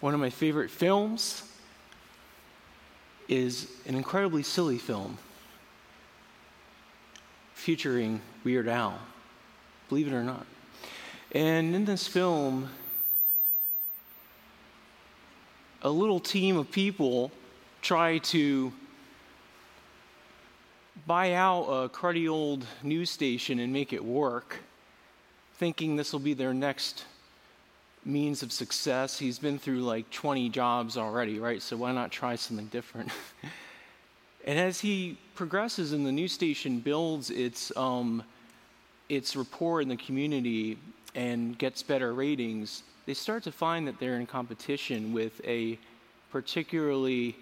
One of my favorite films is an incredibly silly film featuring Weird Al, believe it or not. And in this film, a little team of people try to buy out a cruddy old news station and make it work, thinking this will be their next means of success. He's been through like 20 jobs already, right? So why not try something different? and as he progresses and the news station builds its, um, its rapport in the community and gets better ratings, they start to find that they're in competition with a particularly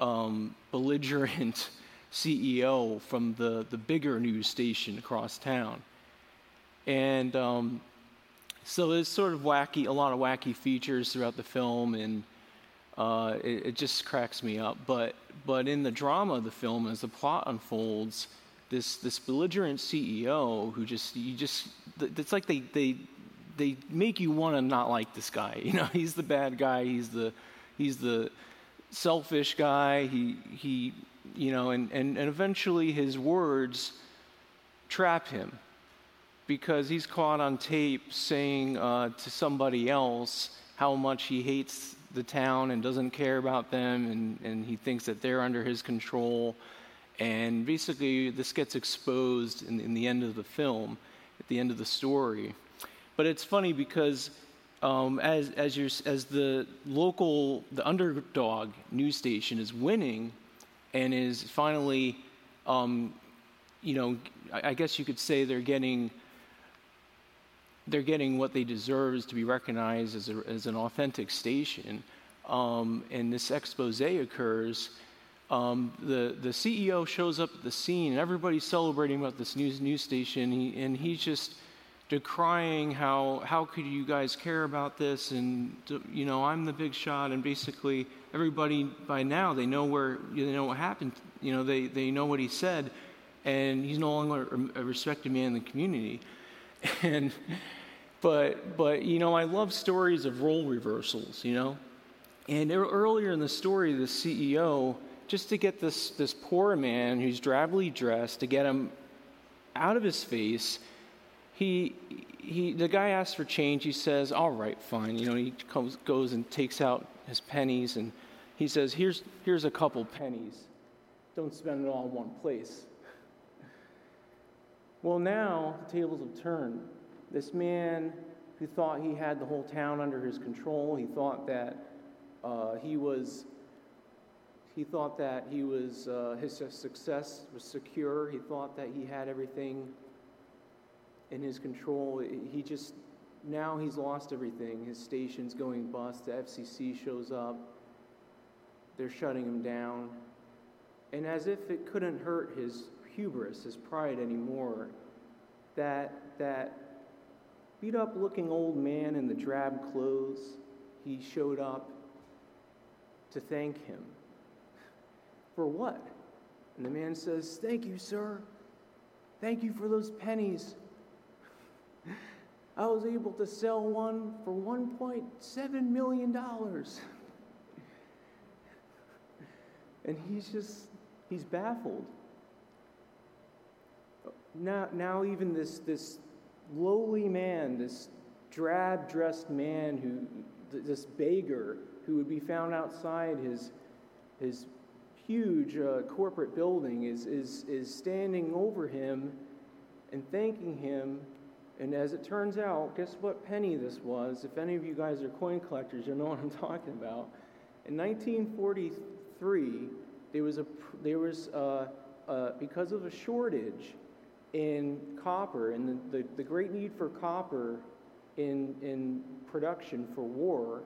um, belligerent CEO from the, the bigger news station across town. And um, so there's sort of wacky, a lot of wacky features throughout the film, and uh, it, it, just cracks me up. But but in the drama of the film, as the plot unfolds, this this belligerent CEO who just you just it's like they they they make you want to not like this guy. You know, he's the bad guy. He's the he's the selfish guy. He he you know, and and, and eventually his words trap him because he's caught on tape saying uh, to somebody else how much he hates the town and doesn't care about them, and, and he thinks that they're under his control. And basically, this gets exposed in, in the end of the film, at the end of the story. But it's funny because um, as, as, as the local, the underdog news station is winning and is finally, um, you know, I, I guess you could say they're getting they're getting what they deserve is to be recognized as, a, as an authentic station. Um, and this expose occurs. Um, the, the CEO shows up at the scene, and everybody's celebrating about this news, news station, he, and he's just decrying how, how could you guys care about this, and, you know, I'm the big shot, and basically everybody by now, they know where, they know what happened, you know, they, they know what he said, and he's no longer a respected man in the community. and but but you know I love stories of role reversals, you know. And earlier in the story, the CEO, just to get this this poor man who's drably dressed, to get him out of his face, he he the guy asks for change. He says, "All right, fine." You know, he comes, goes and takes out his pennies, and he says, "Here's here's a couple pennies. Don't spend it all in one place." Well, now the tables have turned. This man who thought he had the whole town under his control, he thought that uh, he was. He thought that he was uh, his success was secure. He thought that he had everything in his control. He just now he's lost everything. His station's going bust. The FCC shows up. They're shutting him down. And as if it couldn't hurt his hubris, his pride anymore. That, that beat up looking old man in the drab clothes, he showed up to thank him. For what? And the man says, Thank you, sir. Thank you for those pennies. I was able to sell one for $1.7 million. And he's just, he's baffled now, now even this, this lowly man, this drab dressed man who, this beggar who would be found outside his, his huge uh, corporate building is, is, is standing over him and thanking him. And as it turns out, guess what penny this was? If any of you guys are coin collectors, you know what I'm talking about. In 1943, there was a there was uh, uh, because of a shortage in copper and the, the, the, great need for copper in, in production for war,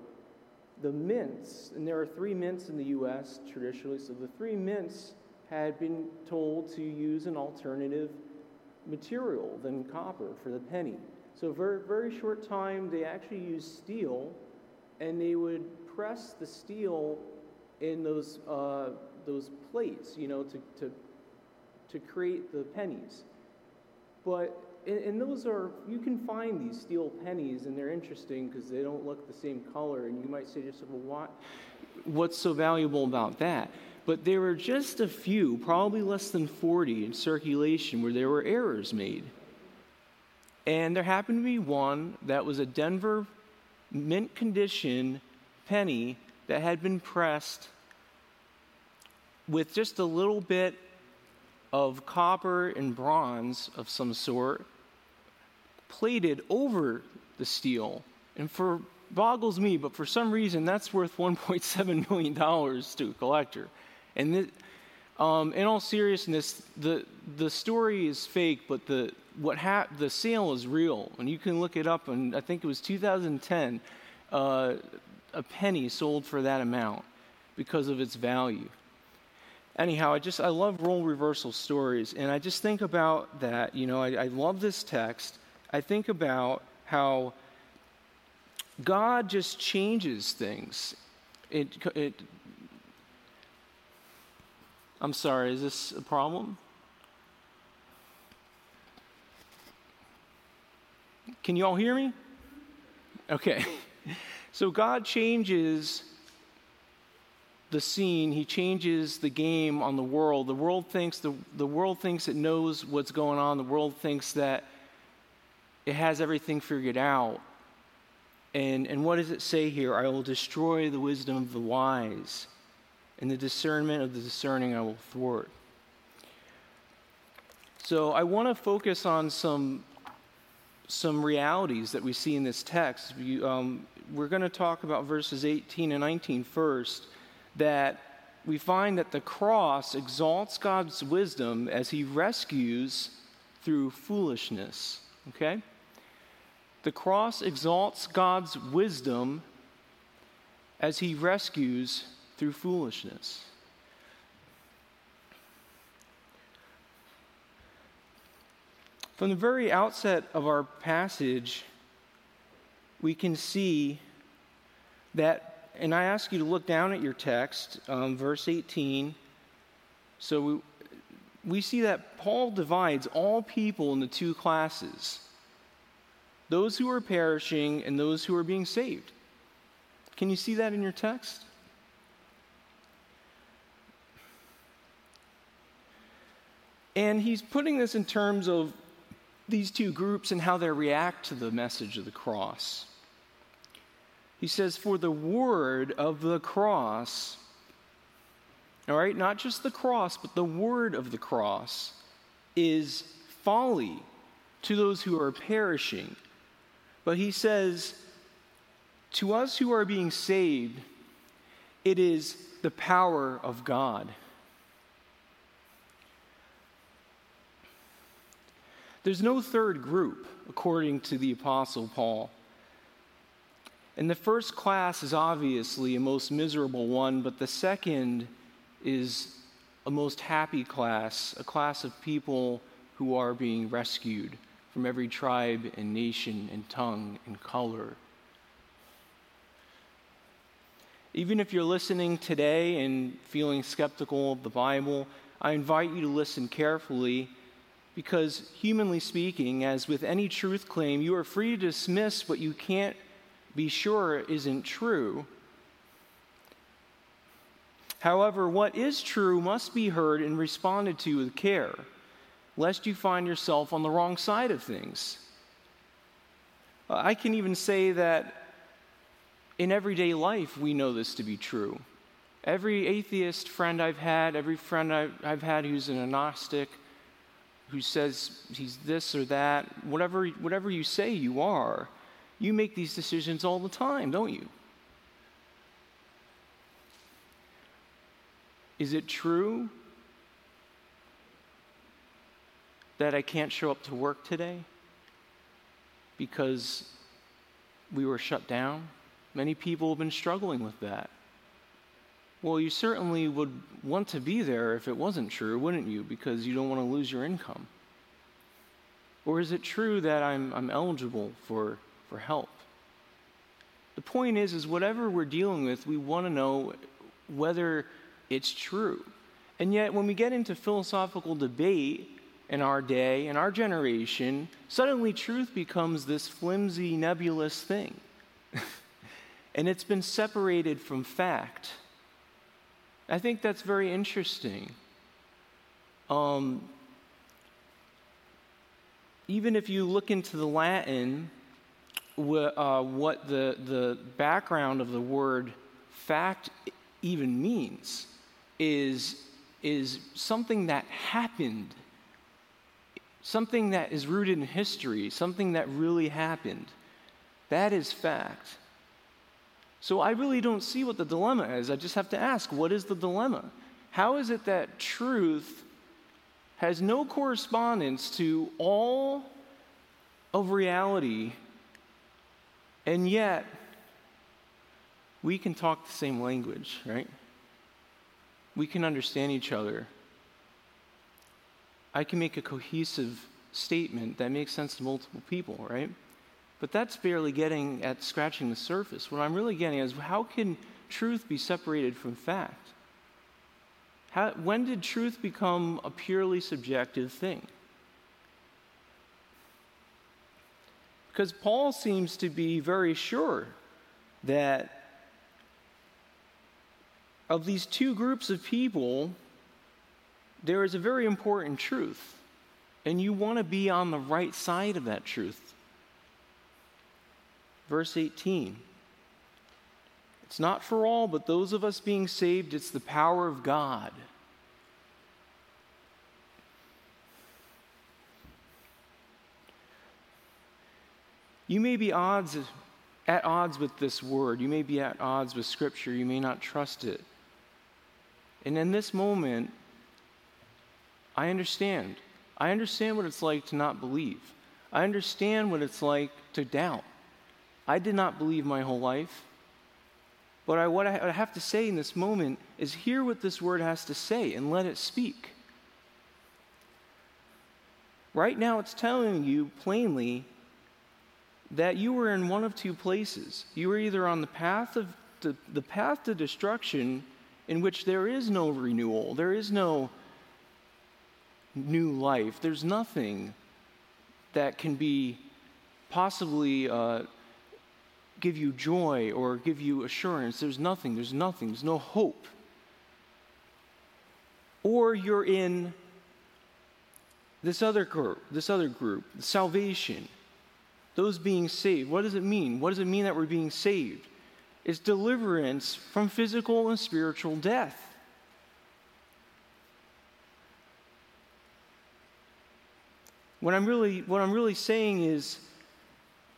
the mints, and there are three mints in the US traditionally, so the three mints had been told to use an alternative material than copper for the penny. So, very, very short time, they actually used steel, and they would press the steel in those, uh, those plates, you know, to, to, to create the pennies. But and, those are, you can find these steel pennies, and they're interesting because they don't look the same color. And you might say to yourself, well, what, what's so valuable about that? But there were just a few, probably less than 40 in circulation, where there were errors made. And there happened to be one that was a Denver mint condition penny that had been pressed with just a little bit of copper and bronze of some sort plated over the steel. And for boggles me, but for some reason that's worth 1.7 million dollars to a collector. And th- um, in all seriousness, the the story is fake, but the what ha- the sale is real, and you can look it up. And I think it was 2010, uh, a penny sold for that amount because of its value. Anyhow, I just I love role reversal stories, and I just think about that. You know, I, I love this text. I think about how God just changes things. It, it, I'm sorry, is this a problem? Can you all hear me? Okay. So God changes the scene, he changes the game on the world. The world thinks the, the world thinks it knows what's going on. The world thinks that it has everything figured out. And, and what does it say here? I will destroy the wisdom of the wise, and the discernment of the discerning I will thwart. So I want to focus on some, some realities that we see in this text. We, um, we're going to talk about verses 18 and 19 first, that we find that the cross exalts God's wisdom as he rescues through foolishness. Okay? The cross exalts God's wisdom as he rescues through foolishness. From the very outset of our passage, we can see that, and I ask you to look down at your text, um, verse 18. So we, we see that Paul divides all people into two classes those who are perishing and those who are being saved. Can you see that in your text? And he's putting this in terms of these two groups and how they react to the message of the cross. He says, For the word of the cross, all right, not just the cross, but the word of the cross is folly to those who are perishing, but he says, to us who are being saved, it is the power of God. There's no third group, according to the Apostle Paul. And the first class is obviously a most miserable one, but the second is a most happy class, a class of people who are being rescued from every tribe and nation and tongue and color. Even if you're listening today and feeling skeptical of the Bible, I invite you to listen carefully because, humanly speaking, as with any truth claim, you are free to dismiss what you can't be sure isn't true. However, what is true must be heard and responded to with care lest you find yourself on the wrong side of things. I can even say that in everyday life, we know this to be true. Every atheist friend I've had, every friend I've, had who's an agnostic, who says he's this or that, whatever, whatever you say you are, you make these decisions all the time, don't you? Is it true that I can't show up to work today because we were shut down. Many people have been struggling with that. Well, you certainly would want to be there if it wasn't true, wouldn't you? Because you don't want to lose your income. Or is it true that I'm, I'm eligible for, for help? The point is, is whatever we're dealing with, we want to know whether it's true. And yet, when we get into philosophical debate, in our day, in our generation, suddenly truth becomes this flimsy, nebulous thing. and it's been separated from fact. I think that's very interesting. Um, even if you look into the Latin, uh, what the, the background of the word fact even means is, is something that happened, something that is rooted in history, something that really happened. That is fact. So I really don't see what the dilemma is. I just have to ask what is the dilemma? How is it that truth has no correspondence to all of reality, and yet we can talk the same language, right? We can understand each other. I can make a cohesive statement that makes sense to multiple people, right? But that's barely getting at scratching the surface. What I'm really getting at is how can truth be separated from fact? How, when did truth become a purely subjective thing? Because Paul seems to be very sure that of these two groups of people, there is a very important truth. And you want to be on the right side of that truth. Verse 18 It's not for all, but those of us being saved, it's the power of God. You may be odds, at odds with this word. You may be at odds with Scripture. You may not trust it. And in this moment, I understand. I understand what it's like to not believe. I understand what it's like to doubt. I did not believe my whole life. But I, what I have to say in this moment is hear what this word has to say and let it speak. Right now, it's telling you plainly that you were in one of two places. You were either on the path of the, the path to destruction, in which there is no renewal, there is no new life, there's nothing that can be possibly uh, give you joy or give you assurance. There's nothing, there's nothing, there's no hope. Or you're in this other group, this other group, salvation, those being saved. What does it mean? What does it mean that we're being saved? It's deliverance from physical and spiritual death. What I'm really, what I'm really saying is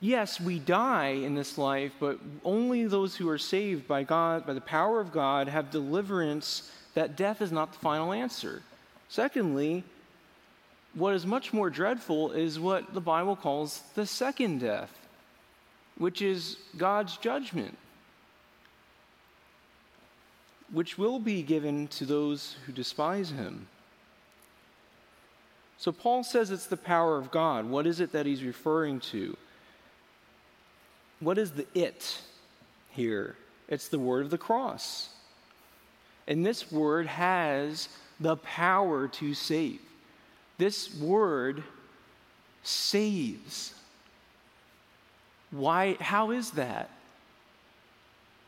yes, we die in this life, but only those who are saved by God, by the power of God, have deliverance that death is not the final answer. Secondly, what is much more dreadful is what the Bible calls the second death, which is God's judgment, which will be given to those who despise him. So Paul says it's the power of God. What is it that he's referring to? What is the it here? It's the word of the cross. And this word has the power to save. This word saves. Why how is that?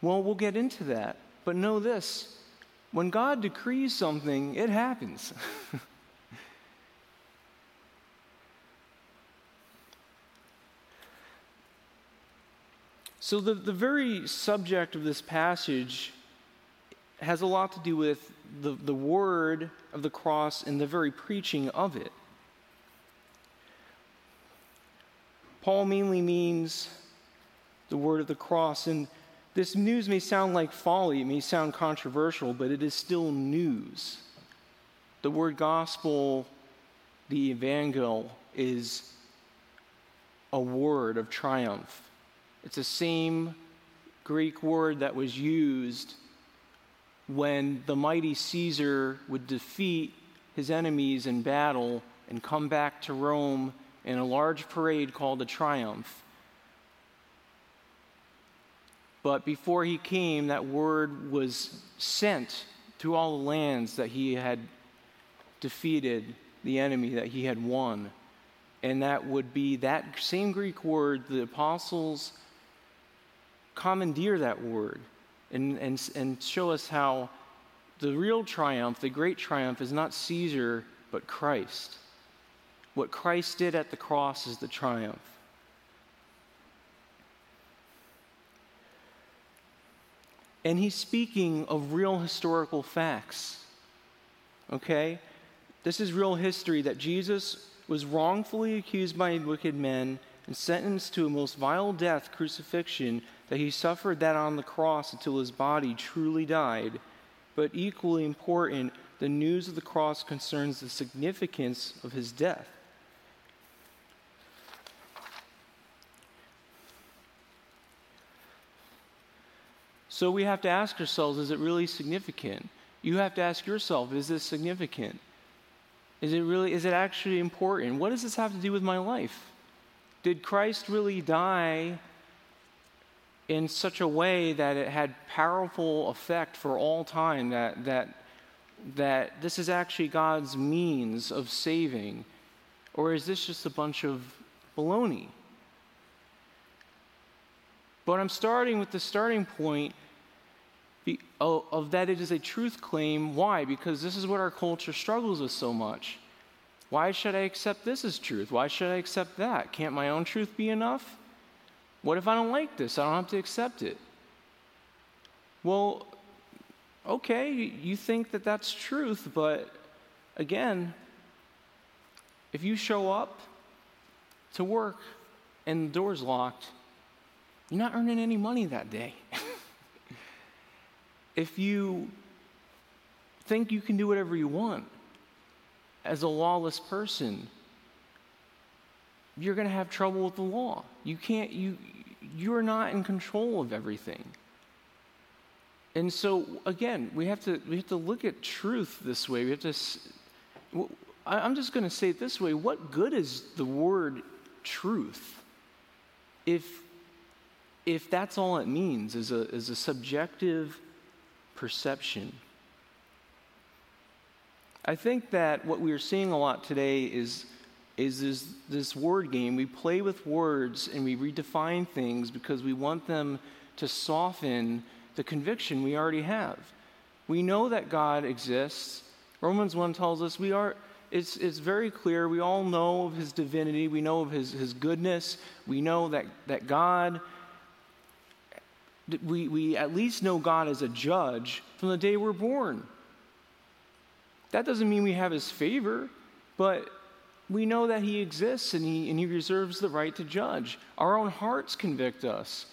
Well, we'll get into that. But know this, when God decrees something, it happens. So, the, the very subject of this passage has a lot to do with the, the word of the cross and the very preaching of it. Paul mainly means the word of the cross. And this news may sound like folly, it may sound controversial, but it is still news. The word gospel, the evangel, is a word of triumph. It's the same Greek word that was used when the mighty Caesar would defeat his enemies in battle and come back to Rome in a large parade called a triumph. But before he came, that word was sent to all the lands that he had defeated the enemy that he had won. And that would be that same Greek word, the apostles commandeer that word and, and, and show us how the real triumph, the great triumph, is not Caesar, but Christ. What Christ did at the cross is the triumph. And he's speaking of real historical facts. Okay? This is real history that Jesus was wrongfully accused by wicked men and sentenced to a most vile death, crucifixion, that he suffered that on the cross until his body truly died. But equally important, the news of the cross concerns the significance of his death. So we have to ask ourselves is it really significant? You have to ask yourself is this significant? Is it really is it actually important? What does this have to do with my life? Did Christ really die in such a way that it had powerful effect for all time that that that this is actually God's means of saving? Or is this just a bunch of baloney? But I'm starting with the starting point of that it is a truth claim. Why? Because this is what our culture struggles with so much. Why should I accept this as truth? Why should I accept that? Can't my own truth be enough? What if I don't like this? I don't have to accept it. Well, okay, you think that that's truth, but again, if you show up to work and the door's locked, you're not earning any money that day. if you think you can do whatever you want as a lawless person, you're going to have trouble with the law. You can't, you, you're not in control of everything. And so, again, we have to, we have to look at truth this way. We have to, I'm just going to say it this way what good is the word truth if, if that's all it means is a, is a subjective perception. I think that what we are seeing a lot today is, is this, this word game. We play with words and we redefine things because we want them to soften the conviction we already have. We know that God exists. Romans 1 tells us we are, it's, it's very clear. We all know of his divinity, we know of his, his goodness, we know that, that God we, we at least know God as a judge from the day we're born. That doesn't mean we have his favor, but we know that he exists and he, and he reserves the right to judge. Our own hearts convict us.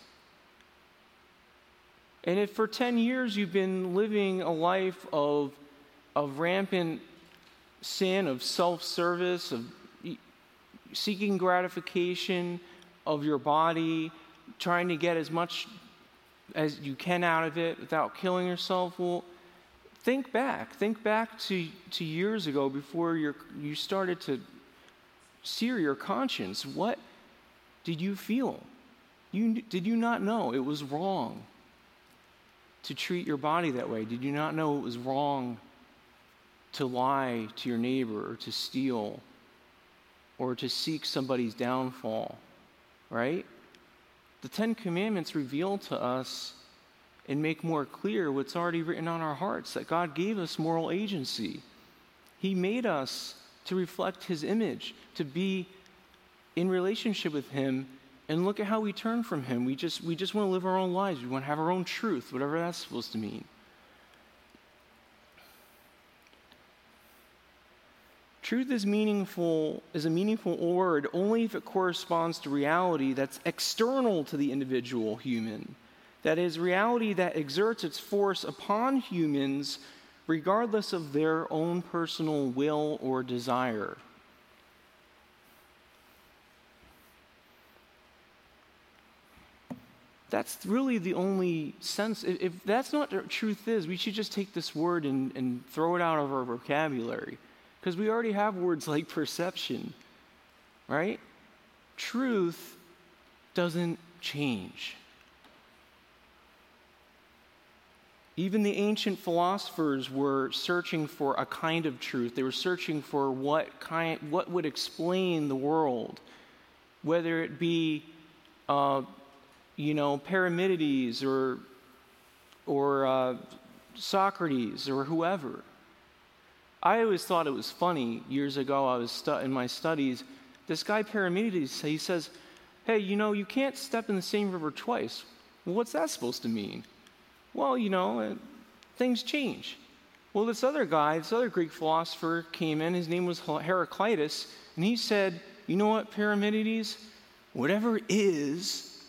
And if for 10 years you've been living a life of, of rampant sin, of self service, of seeking gratification of your body, trying to get as much as you can out of it without killing yourself? Well, think back. Think back to, to years ago before you you started to sear your conscience. What did you feel? You, did you not know it was wrong to treat your body that way? Did you not know it was wrong to lie to your neighbor or to steal or to seek somebody's downfall? Right? The Ten Commandments reveal to us and make more clear what's already written on our hearts that God gave us moral agency. He made us to reflect His image, to be in relationship with Him. And look at how we turn from Him. We just, we just want to live our own lives. We want to have our own truth, whatever that's supposed to mean. Truth is meaningful is a meaningful word only if it corresponds to reality that's external to the individual human. That is reality that exerts its force upon humans regardless of their own personal will or desire. That's really the only sense. If, that's not what truth is, we should just take this word and, and throw it out of our vocabulary. Because we already have words like perception, right? Truth doesn't change. Even the ancient philosophers were searching for a kind of truth. They were searching for what kind, what would explain the world, whether it be, uh, you know, Parmenides or or uh, Socrates or whoever. I always thought it was funny. Years ago, I was stu- in my studies. This guy Parmenides, he says, "Hey, you know, you can't step in the same river twice." Well, what's that supposed to mean? Well, you know, uh, things change. Well, this other guy, this other Greek philosopher came in. His name was Heraclitus, and he said, "You know what, Parmenides? Whatever is,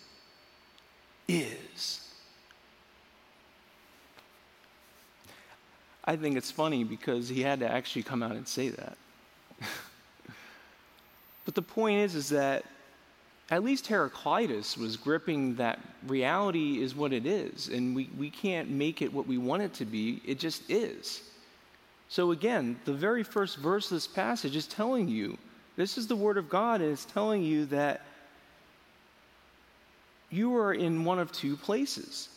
is." I think it's funny because he had to actually come out and say that. but the point is, is that at least Heraclitus was gripping that reality is what it is, and we, we can't make it what we want it to be, it just is. So, again, the very first verse of this passage is telling you this is the Word of God, and it's telling you that you are in one of two places.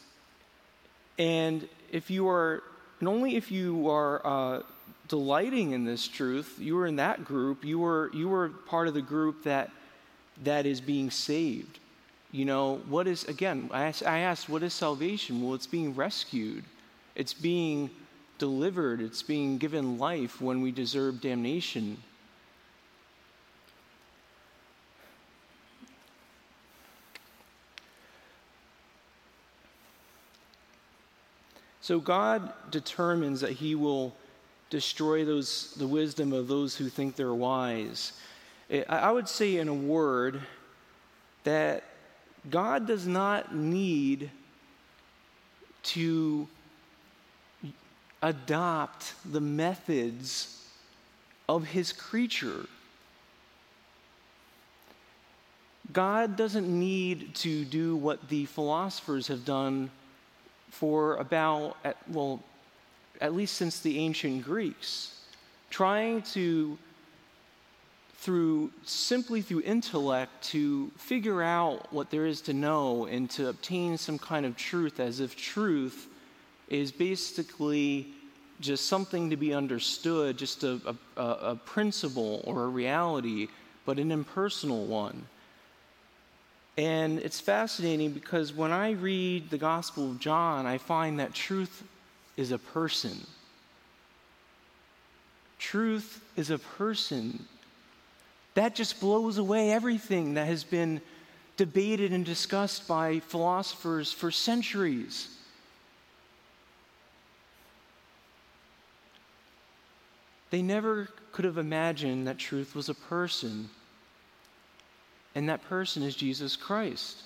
And if you are, and only if you are uh, delighting in this truth, you are in that group, you are, you are part of the group that that is being saved. You know, what is, again, I asked, I asked, what is salvation? Well, it's being rescued, it's being delivered, it's being given life when we deserve damnation. So God determines that He will destroy those, the wisdom of those who think they're wise. I would say, in a word, that God does not need to adopt the methods of his creature. God doesn't need to do what the philosophers have done for about, well, at least since the ancient Greeks, trying to through simply through intellect to figure out what there is to know and to obtain some kind of truth as if truth is basically just something to be understood, just a, a, a principle or a reality, but an impersonal one. And it's fascinating because when I read the Gospel of John, I find that truth is a person. Truth is a person that just blows away everything that has been debated and discussed by philosophers for centuries. They never could have imagined that truth was a person, and that person is Jesus Christ.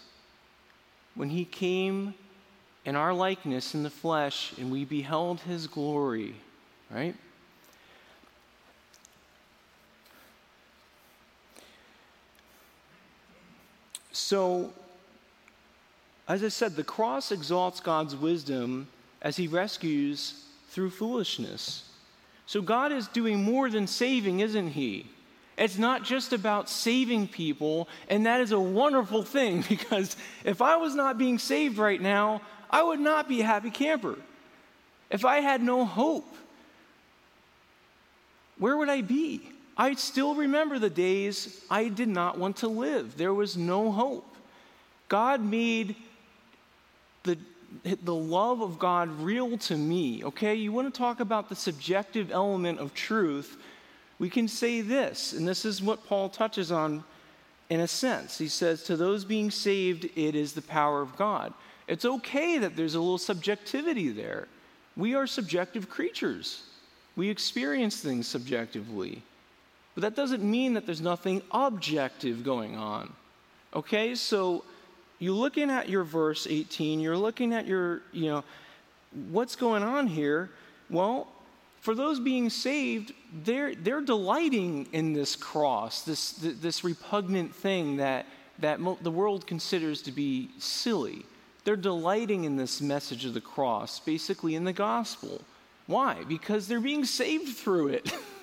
When he came in our likeness in the flesh and we beheld his glory, right? So, as I said, the cross exalts God's wisdom as he rescues through foolishness. So, God is doing more than saving, isn't he? It's not just about saving people, and that is a wonderful thing because if I was not being saved right now, I would not be a happy camper. If I had no hope, where would I be? I still remember the days I did not want to live. There was no hope. God made the, the love of God real to me, okay? You want to talk about the subjective element of truth? We can say this, and this is what Paul touches on in a sense. He says, To those being saved, it is the power of God. It's okay that there's a little subjectivity there. We are subjective creatures, we experience things subjectively. But that doesn't mean that there's nothing objective going on. Okay, so you're looking at your verse 18, you're looking at your, you know, what's going on here? Well, for those being saved, they're, they're delighting in this cross, this, this repugnant thing that, that mo- the world considers to be silly. They're delighting in this message of the cross, basically in the gospel. Why? Because they're being saved through it.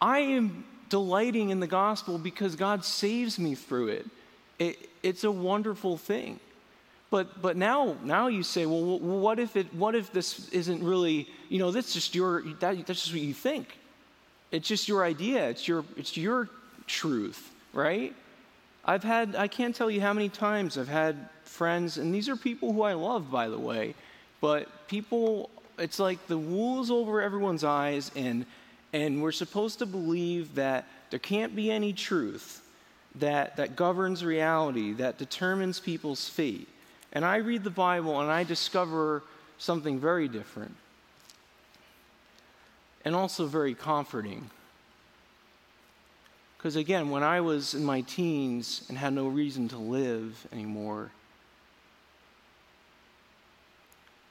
I am delighting in the gospel because God saves me through it. it it's a wonderful thing. But, but now, now you say, well, what if, it, what if this isn't really, you know, that's just your, that, that's just what you think. It's just your idea. It's your, it's your truth, right? I've had, I can't tell you how many times I've had friends, and these are people who I love, by the way, but people, it's like the wool is over everyone's eyes, and, and we're supposed to believe that there can't be any truth that, that governs reality, that determines people's fate. And I read the Bible and I discover something very different and also very comforting. Because again, when I was in my teens and had no reason to live anymore,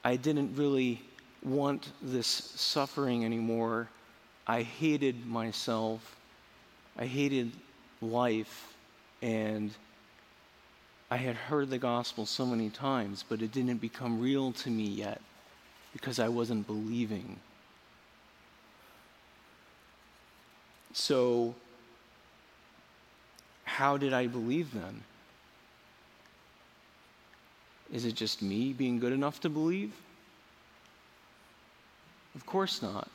I didn't really want this suffering anymore. I hated myself. I hated life. And I had heard the gospel so many times, but it didn't become real to me yet because I wasn't believing. So, how did I believe then? Is it just me being good enough to believe? Of course not.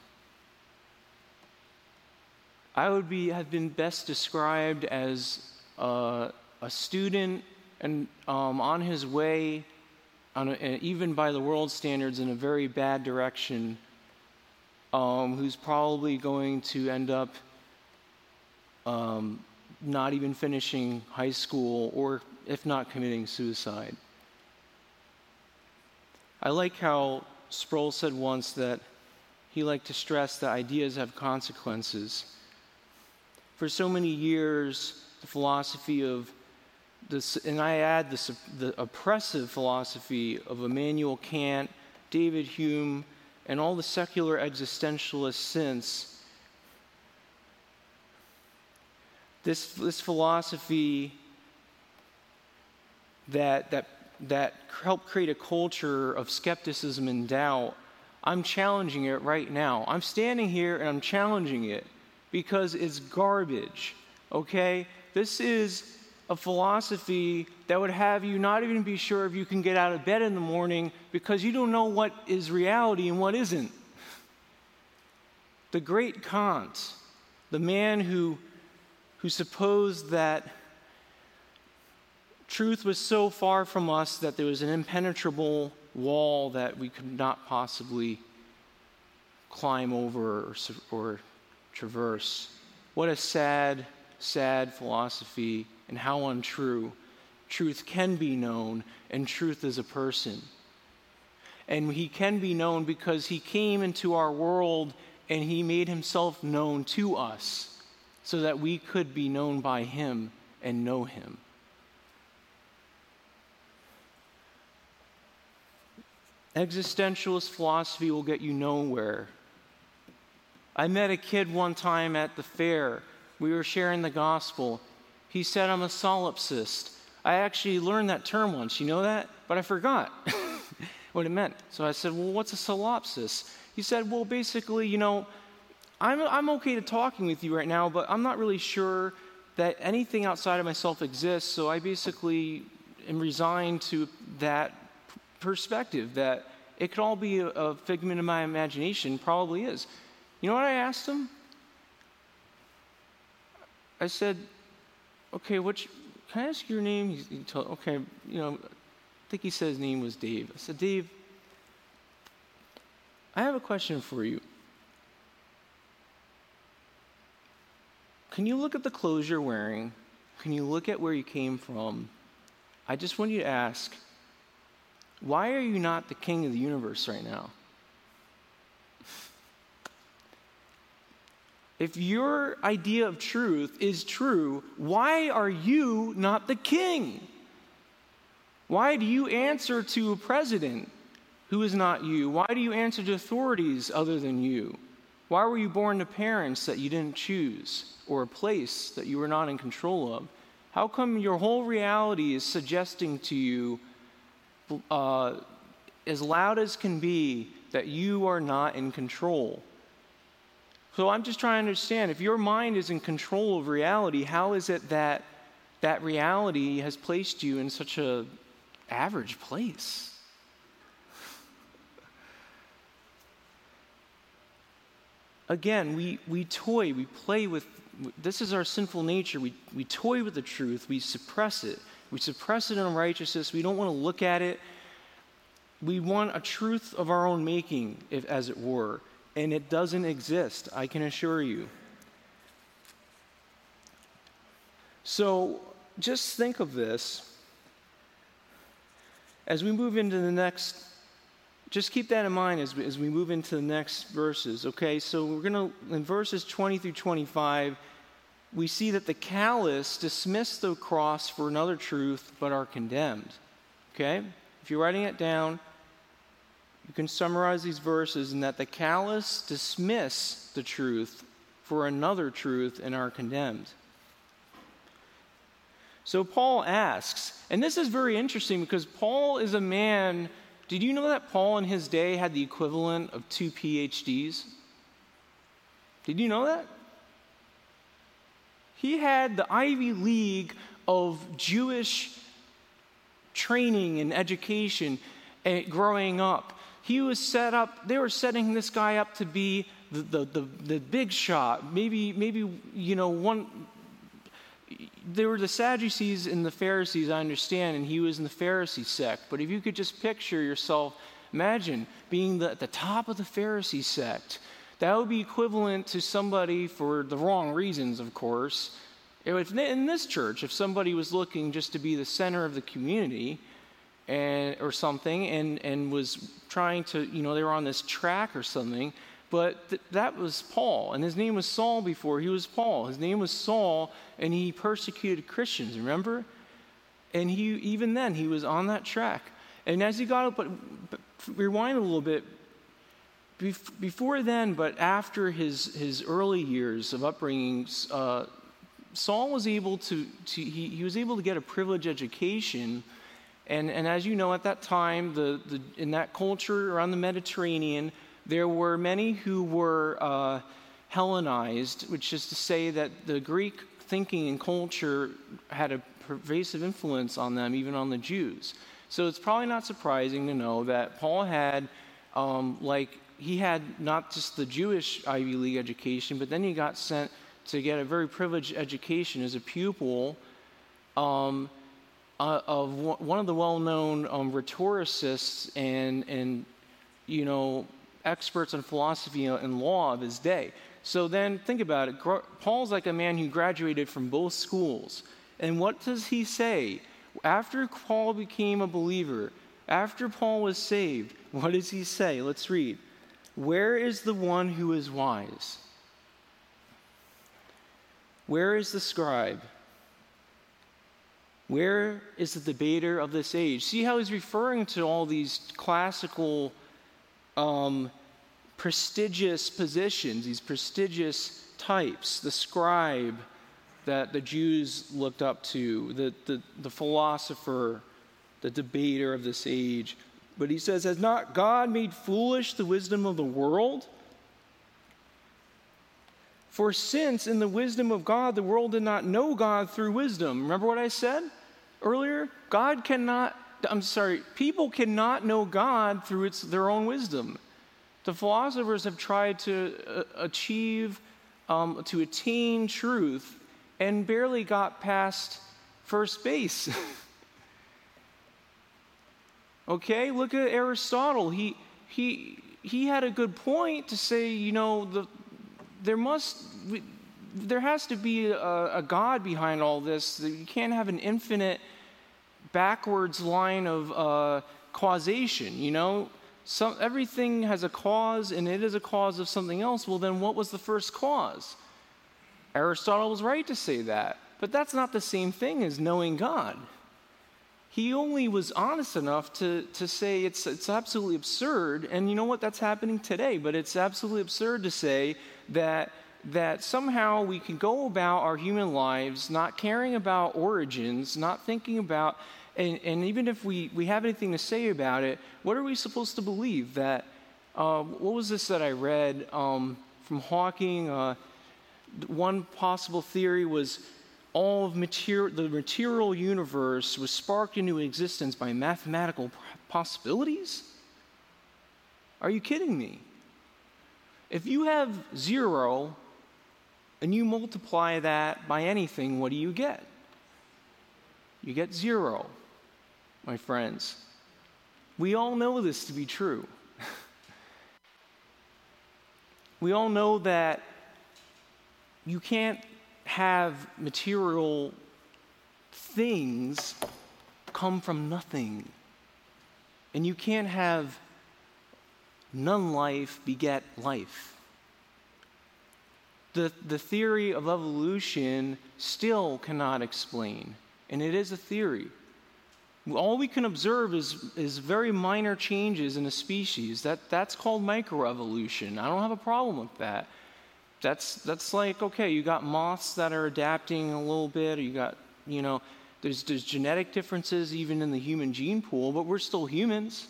I would be, have been best described as a, a student and um, on his way, on a, even by the world standards, in a very bad direction, um, who's probably going to end up um, not even finishing high school or, if not, committing suicide. I like how Sproul said once that he liked to stress that ideas have consequences. For so many years, the philosophy of this, and I add the oppressive philosophy of Immanuel Kant, David Hume, and all the secular existentialists since. This, this philosophy that, that, that helped create a culture of skepticism and doubt, I'm challenging it right now. I'm standing here and I'm challenging it because it's garbage, okay? This is a philosophy that would have you not even be sure if you can get out of bed in the morning because you don't know what is reality and what isn't. The great Kant, the man who, who supposed that truth was so far from us that there was an impenetrable wall that we could not possibly climb over or, or traverse. What a sad, sad philosophy and how untrue. Truth can be known, and truth is a person. And he can be known because he came into our world and he made himself known to us so that we could be known by him and know him. Existentialist philosophy will get you nowhere. I met a kid one time at the fair. We were sharing the gospel, he said, I'm a solipsist. I actually learned that term once, you know that? But I forgot what it meant. So I said, Well, what's a solipsist? He said, Well, basically, you know, I'm, I'm okay to talking with you right now, but I'm not really sure that anything outside of myself exists. So I basically am resigned to that perspective that it could all be a, a figment of my imagination, probably is. You know what I asked him? I said, okay, can I ask your name? He, he told, okay, you know, I think he said his name was Dave. I said, Dave, I have a question for you. Can you look at the clothes you're wearing? Can you look at where you came from? I just want you to ask, why are you not the king of the universe right now? If your idea of truth is true, why are you not the king? Why do you answer to a president who is not you? Why do you answer to authorities other than you? Why were you born to parents that you didn't choose or a place that you were not in control of? How come your whole reality is suggesting to you, uh, as loud as can be, that you are not in control? So I'm just trying to understand if your mind is in control of reality, how is it that that reality has placed you in such a average place. Again, we, we toy, we play with, this is our sinful nature. We, we toy with the truth, we suppress it. We suppress it in righteousness. We don't want to look at it. We want a truth of our own making, if, as it were, and it doesn't exist, I can assure you. So just think of this as we move into the next just keep that in mind as we, as we move into the next verses, okay? So we're going to, in verses 20 through 25, we see that the callous dismiss the cross for another truth but are condemned, okay? If you're writing it down, you can summarize these verses in that the callous dismiss the truth for another truth and are condemned. So Paul asks, and this is very interesting because Paul is a man did you know that Paul in his day had the equivalent of two PhDs? Did you know that? He had the Ivy League of Jewish training and education eh, growing up. He was set up, they were setting this guy up to be the, the, the, the big shot, maybe, maybe, you know, one, there were the Sadducees and the Pharisees, I understand, and he was in the Pharisee sect. But if you could just picture yourself, imagine being the, at the top of the Pharisee sect. That would be equivalent to somebody, for the wrong reasons, of course. If in this church, if somebody was looking just to be the center of the community and, or something and, and was trying to, you know, they were on this track or something, but th- that was Paul, and his name was Saul before he was Paul. His name was Saul, and he persecuted Christians, remember? And he, even then, he was on that track. And as he got up, but, but rewind a little bit, before then, but after his, his early years of upbringing, uh, Saul was able to, to he, he was able to get a privileged education. And, and as you know, at that time, the, the, in that culture around the Mediterranean, there were many who were uh, Hellenized, which is to say that the Greek thinking and culture had a pervasive influence on them, even on the Jews. So it's probably not surprising to know that Paul had, um, like, he had not just the Jewish Ivy League education, but then he got sent to get a very privileged education as a pupil um, uh, of one of the well-known um, rhetoricists and and you know experts in philosophy and law of his day. So then think about it. Paul's like a man who graduated from both schools. And what does he say? After Paul became a believer, after Paul was saved, what does he say? Let's read. Where is the one who is wise? Where is the scribe? Where is the debater of this age? See how he's referring to all these classical um, prestigious positions, these prestigious types, the scribe that the Jews looked up to, the, the, the philosopher, the debater of this age. But he says, Has not God made foolish the wisdom of the world? For since in the wisdom of God the world did not know God through wisdom. Remember what I said earlier? God cannot I'm sorry, people cannot know God through its, their own wisdom. The philosophers have tried to uh, achieve, um, to attain truth, and barely got past first base. okay, look at Aristotle. He, he, he had a good point to say, you know, the, there must, there has to be a, a God behind all this. You can't have an infinite backwards line of uh, causation. You know, Some, everything has a cause and it is a cause of something else. Well, then what was the first cause? Aristotle was right to say that, but that's not the same thing as knowing God. He only was honest enough to, to say it's, it's absolutely absurd, and you know what? That's happening today, but it's absolutely absurd to say that that somehow we can go about our human lives not caring about origins, not thinking about and, and even if we, we have anything to say about it, what are we supposed to believe? That, uh, what was this that I read um, from Hawking? Uh, one possible theory was all of material, the material universe was sparked into existence by mathematical possibilities? Are you kidding me? If you have zero and you multiply that by anything, what do you get? You get zero, my friends. We all know this to be true. we all know that you can't have material things come from nothing. And you can't have none life beget life. The, the theory of evolution still cannot explain, and it is a theory. All we can observe is, is very minor changes in a species. That, that's called microevolution. I don't have a problem with that. That's, that's like, okay, you got moths that are adapting a little bit, or you got, you know, there's, there's genetic differences even in the human gene pool, but we're still humans.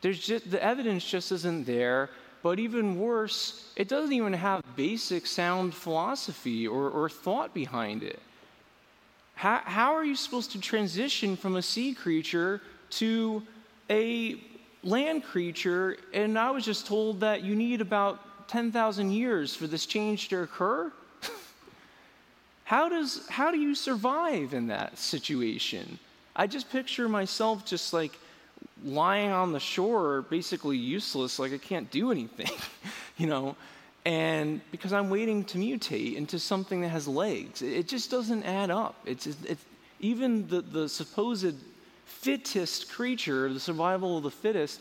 There's just, the evidence just isn't there. But even worse, it doesn't even have basic sound philosophy or, or thought behind it. How, how are you supposed to transition from a sea creature to a land creature? And I was just told that you need about 10,000 years for this change to occur. how, does, how do you survive in that situation? I just picture myself just like lying on the shore, basically useless, like I can't do anything, you know, and because I'm waiting to mutate into something that has legs. It just doesn't add up. It's, it's even the, the supposed fittest creature, the survival of the fittest,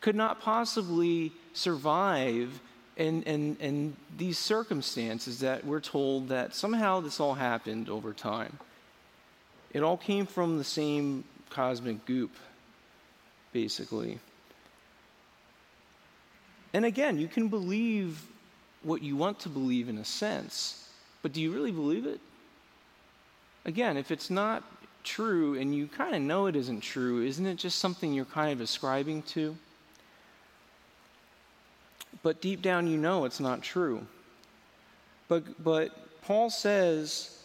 could not possibly survive in, in, in these circumstances that we're told that somehow this all happened over time. It all came from the same cosmic goop basically. And again, you can believe what you want to believe in a sense, but do you really believe it? Again, if it's not true and you kind of know it isn't true, isn't it just something you're kind of ascribing to? But deep down, you know it's not true. But, but Paul says,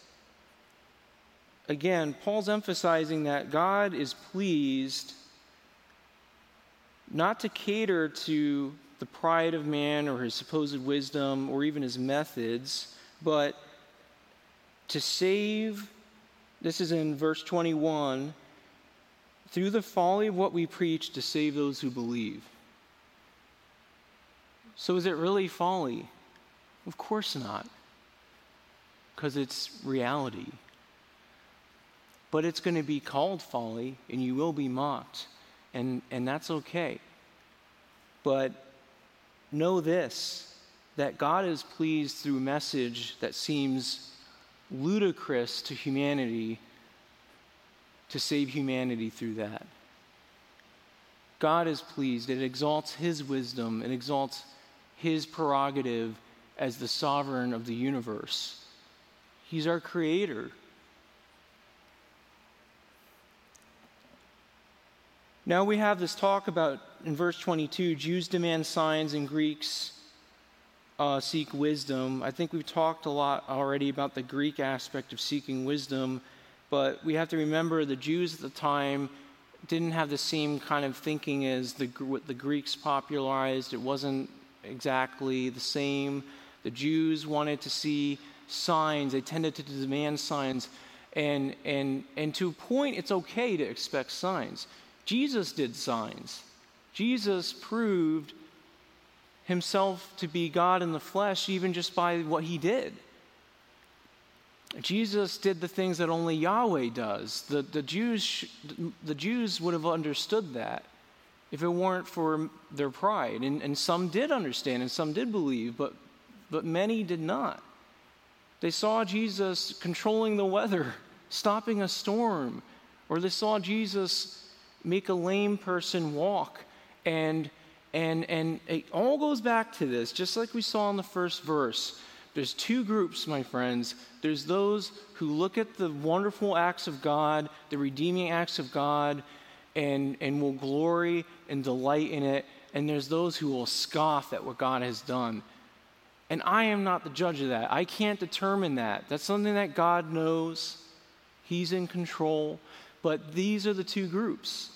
again, Paul's emphasizing that God is pleased not to cater to the pride of man or his supposed wisdom or even his methods, but to save, this is in verse 21, through the folly of what we preach to save those who believe. So is it really folly? Of course not, because it's reality. But it's going to be called folly, and you will be mocked and, and that's okay. But know this that God is pleased through a message that seems ludicrous to humanity to save humanity through that. God is pleased. It exalts His wisdom, it exalts His prerogative as the sovereign of the universe. He's our creator. Now we have this talk about, in verse 22, Jews demand signs and Greeks uh, seek wisdom. I think we've talked a lot already about the Greek aspect of seeking wisdom, but we have to remember the Jews at the time didn't have the same kind of thinking as the, what the Greeks popularized. It wasn't exactly the same. The Jews wanted to see signs, they tended to demand signs. And, and, and to a point, it's okay to expect signs. Jesus did signs. Jesus proved himself to be God in the flesh even just by what he did. Jesus did the things that only Yahweh does. The, the, Jews, the Jews would have understood that if it weren't for their pride. And, and some did understand and some did believe, but, but many did not. They saw Jesus controlling the weather, stopping a storm, or they saw Jesus make a lame person walk. And, and, and it all goes back to this, just like we saw in the first verse. There's two groups, my friends. There's those who look at the wonderful acts of God, the redeeming acts of God, and, and will glory and delight in it. And there's those who will scoff at what God has done. And I am not the judge of that. I can't determine that. That's something that God knows. He's in control. But these are the two groups.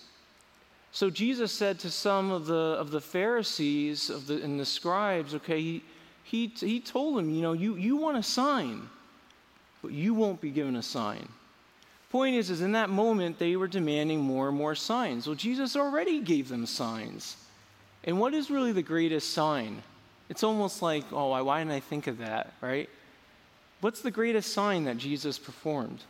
So Jesus said to some of the, of the Pharisees of the, and the scribes, okay, he, he, he told them, you know, you, you want a sign, but you won't be given a sign. Point is, is in that moment they were demanding more and more signs. Well, Jesus already gave them signs. And what is really the greatest sign? It's almost like, oh, why didn't I think of that, right? What's the greatest sign that Jesus performed?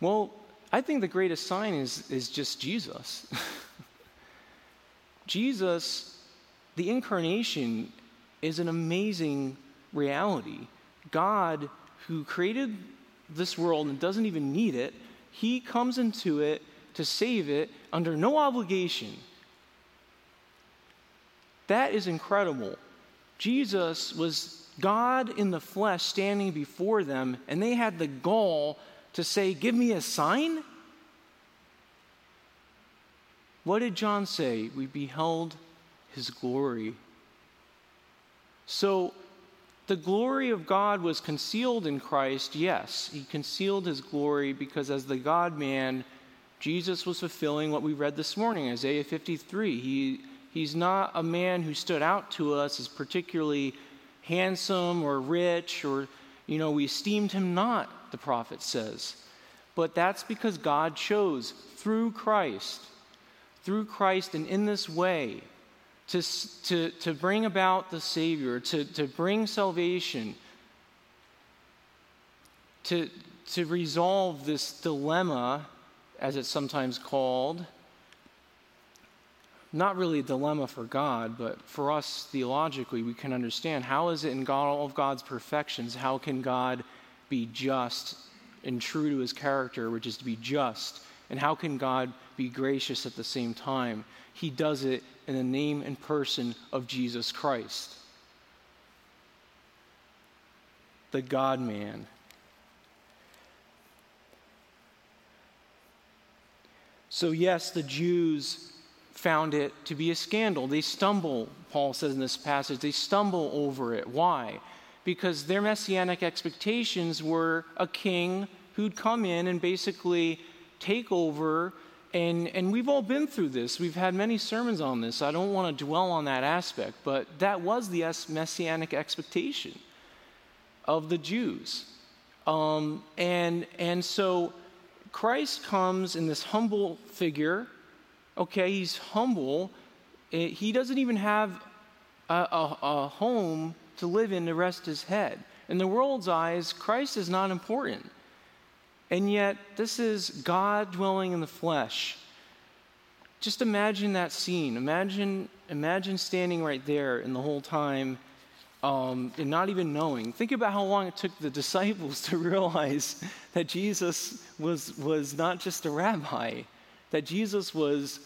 Well, I think the greatest sign is, is just Jesus. Jesus, the incarnation, is an amazing reality. God, who created this world and doesn't even need it, he comes into it to save it under no obligation. That is incredible. Jesus was God in the flesh standing before them, and they had the gall to say, Give me a sign? What did John say? We beheld his glory. So, the glory of God was concealed in Christ, yes. He concealed his glory because, as the God man, Jesus was fulfilling what we read this morning, Isaiah 53. He, he's not a man who stood out to us as particularly handsome or rich, or, you know, we esteemed him not, the prophet says. But that's because God chose through Christ, through Christ and in this way, to, to, to bring about the Savior, to, to bring salvation, to, to resolve this dilemma, as it's sometimes called. Not really a dilemma for God, but for us theologically, we can understand how is it in God, all of God's perfections, how can God be just and true to his character, which is to be just? And how can God be gracious at the same time? He does it in the name and person of Jesus Christ, the God man. So, yes, the Jews found it to be a scandal. They stumble, Paul says in this passage, they stumble over it. Why? Because their messianic expectations were a king who'd come in and basically take over and, and we've all been through this. We've had many sermons on this. I don't want to dwell on that aspect, but that was the messianic expectation of the Jews. Um, and, and so Christ comes in this humble figure. Okay, he's humble. He doesn't even have a, a, a home to live in to rest his head. In the world's eyes, Christ is not important. And yet, this is God dwelling in the flesh. Just imagine that scene. Imagine, imagine standing right there and the whole time um, and not even knowing. Think about how long it took the disciples to realize that Jesus was, was not just a rabbi, that Jesus was,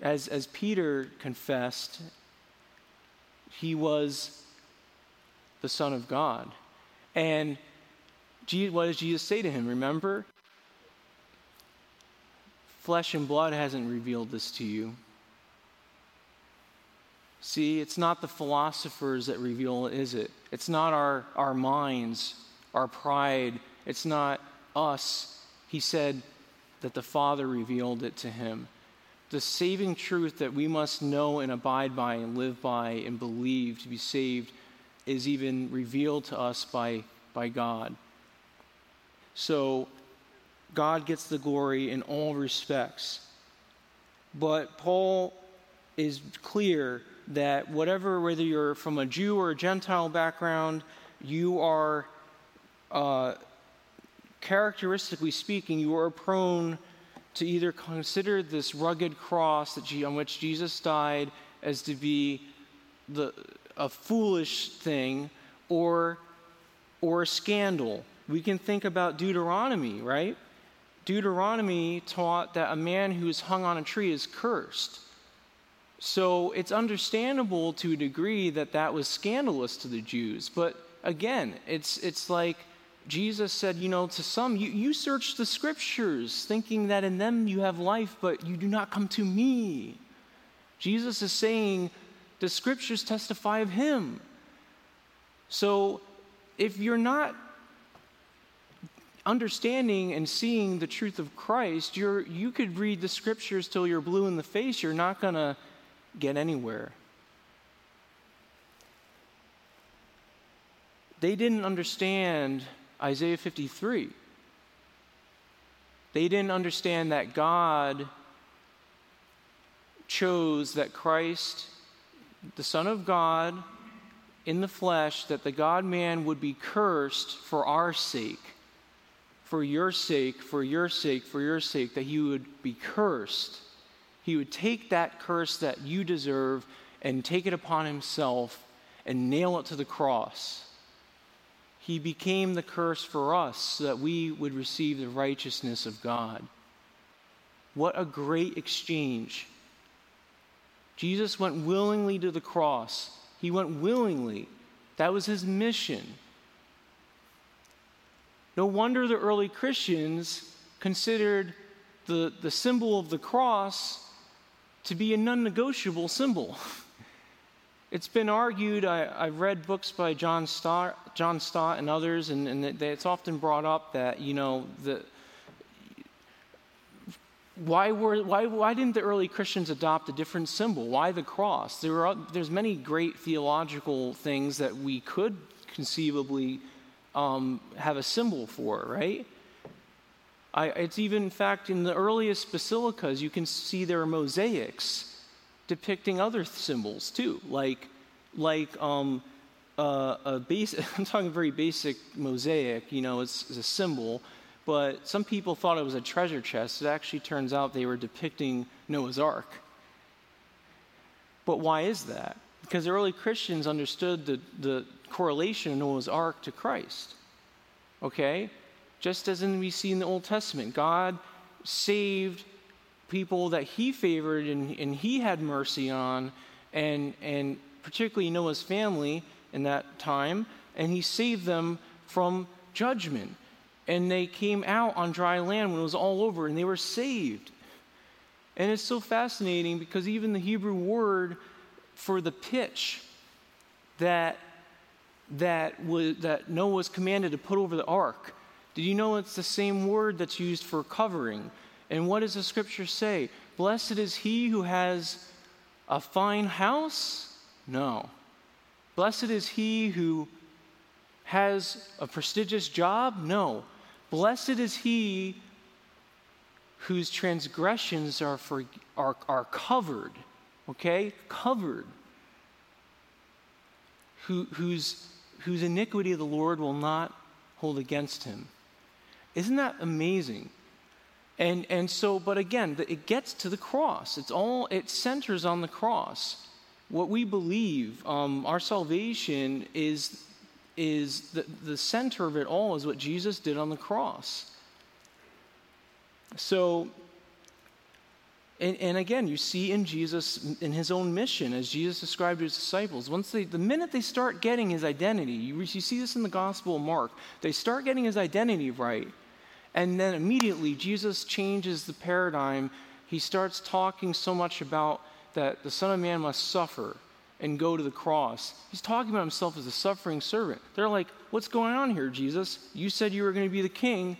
as, as Peter confessed, he was the Son of God. And what does Jesus say to him? Remember? Flesh and blood hasn't revealed this to you. See, it's not the philosophers that reveal it, is it? It's not our, our minds, our pride. It's not us. He said that the Father revealed it to him. The saving truth that we must know and abide by and live by and believe to be saved is even revealed to us by, by God. So God gets the glory in all respects. But Paul is clear that whatever, whether you're from a Jew or a Gentile background, you are, uh, characteristically speaking, you are prone to either consider this rugged cross that, on which Jesus died as to be the, a foolish thing or, or a scandal we can think about Deuteronomy, right? Deuteronomy taught that a man who is hung on a tree is cursed. So it's understandable to a degree that that was scandalous to the Jews. But again, it's, it's like Jesus said, you know, to some, you, you search the scriptures thinking that in them you have life, but you do not come to me. Jesus is saying, the scriptures testify of him. So if you're not understanding and seeing the truth of Christ, you're, you could read the scriptures till you're blue in the face. You're not going to get anywhere. They didn't understand Isaiah 53. They didn't understand that God chose that Christ, the Son of God, in the flesh, that the God man would be cursed for our sake, for your sake, for your sake, for your sake, that he would be cursed. He would take that curse that you deserve and take it upon himself and nail it to the cross. He became the curse for us so that we would receive the righteousness of God. What a great exchange. Jesus went willingly to the cross. He went willingly. That was his mission. No wonder the early Christians considered the, the symbol of the cross to be a non negotiable symbol. It's been argued, I, have read books by John Stott, John Stott and others, and, and it's often brought up that, you know, the, why, were, why, why didn't the early Christians adopt a different symbol? Why the cross? There were, there's many great theological things that we could conceivably um, have a symbol for, right? I, it's even, in fact, in the earliest basilicas, you can see there are mosaics depicting other symbols too, like like um, uh, a basic. I'm talking very basic mosaic. You know, it's, it's a symbol, but some people thought it was a treasure chest. It actually turns out they were depicting Noah's Ark. But why is that? Because the early Christians understood the, the correlation of Noah's Ark to Christ. Okay? Just as in we see in the Old Testament, God saved people that he favored and, and he had mercy on, and, and particularly Noah's family in that time, and he saved them from judgment. And they came out on dry land when it was all over, and they were saved. And it's so fascinating because even the Hebrew word for the pitch that that was that Noah was commanded to put over the ark. Did you know it's the same word that's used for covering? And what does the scripture say? Blessed is he who has a fine house? No. Blessed is he who has a prestigious job? No. Blessed is he whose transgressions are, for, are, are covered, okay? Covered. Who, whose, whose iniquity the Lord will not hold against him. Isn't that amazing? And, and so, but again, it gets to the cross. It's all, it centers on the cross. What we believe, um, our salvation is, is the, the center of it all is what Jesus did on the cross. So, and, and, again, you see in Jesus, in his own mission, as Jesus described to his disciples, once they, the minute they start getting his identity, you, you see this in the Gospel of Mark, they start getting his identity right and then immediately, Jesus changes the paradigm. He starts talking so much about that the Son of Man must suffer and go to the cross. He's talking about himself as a suffering servant. They're like, What's going on here, Jesus? You said you were going to be the king.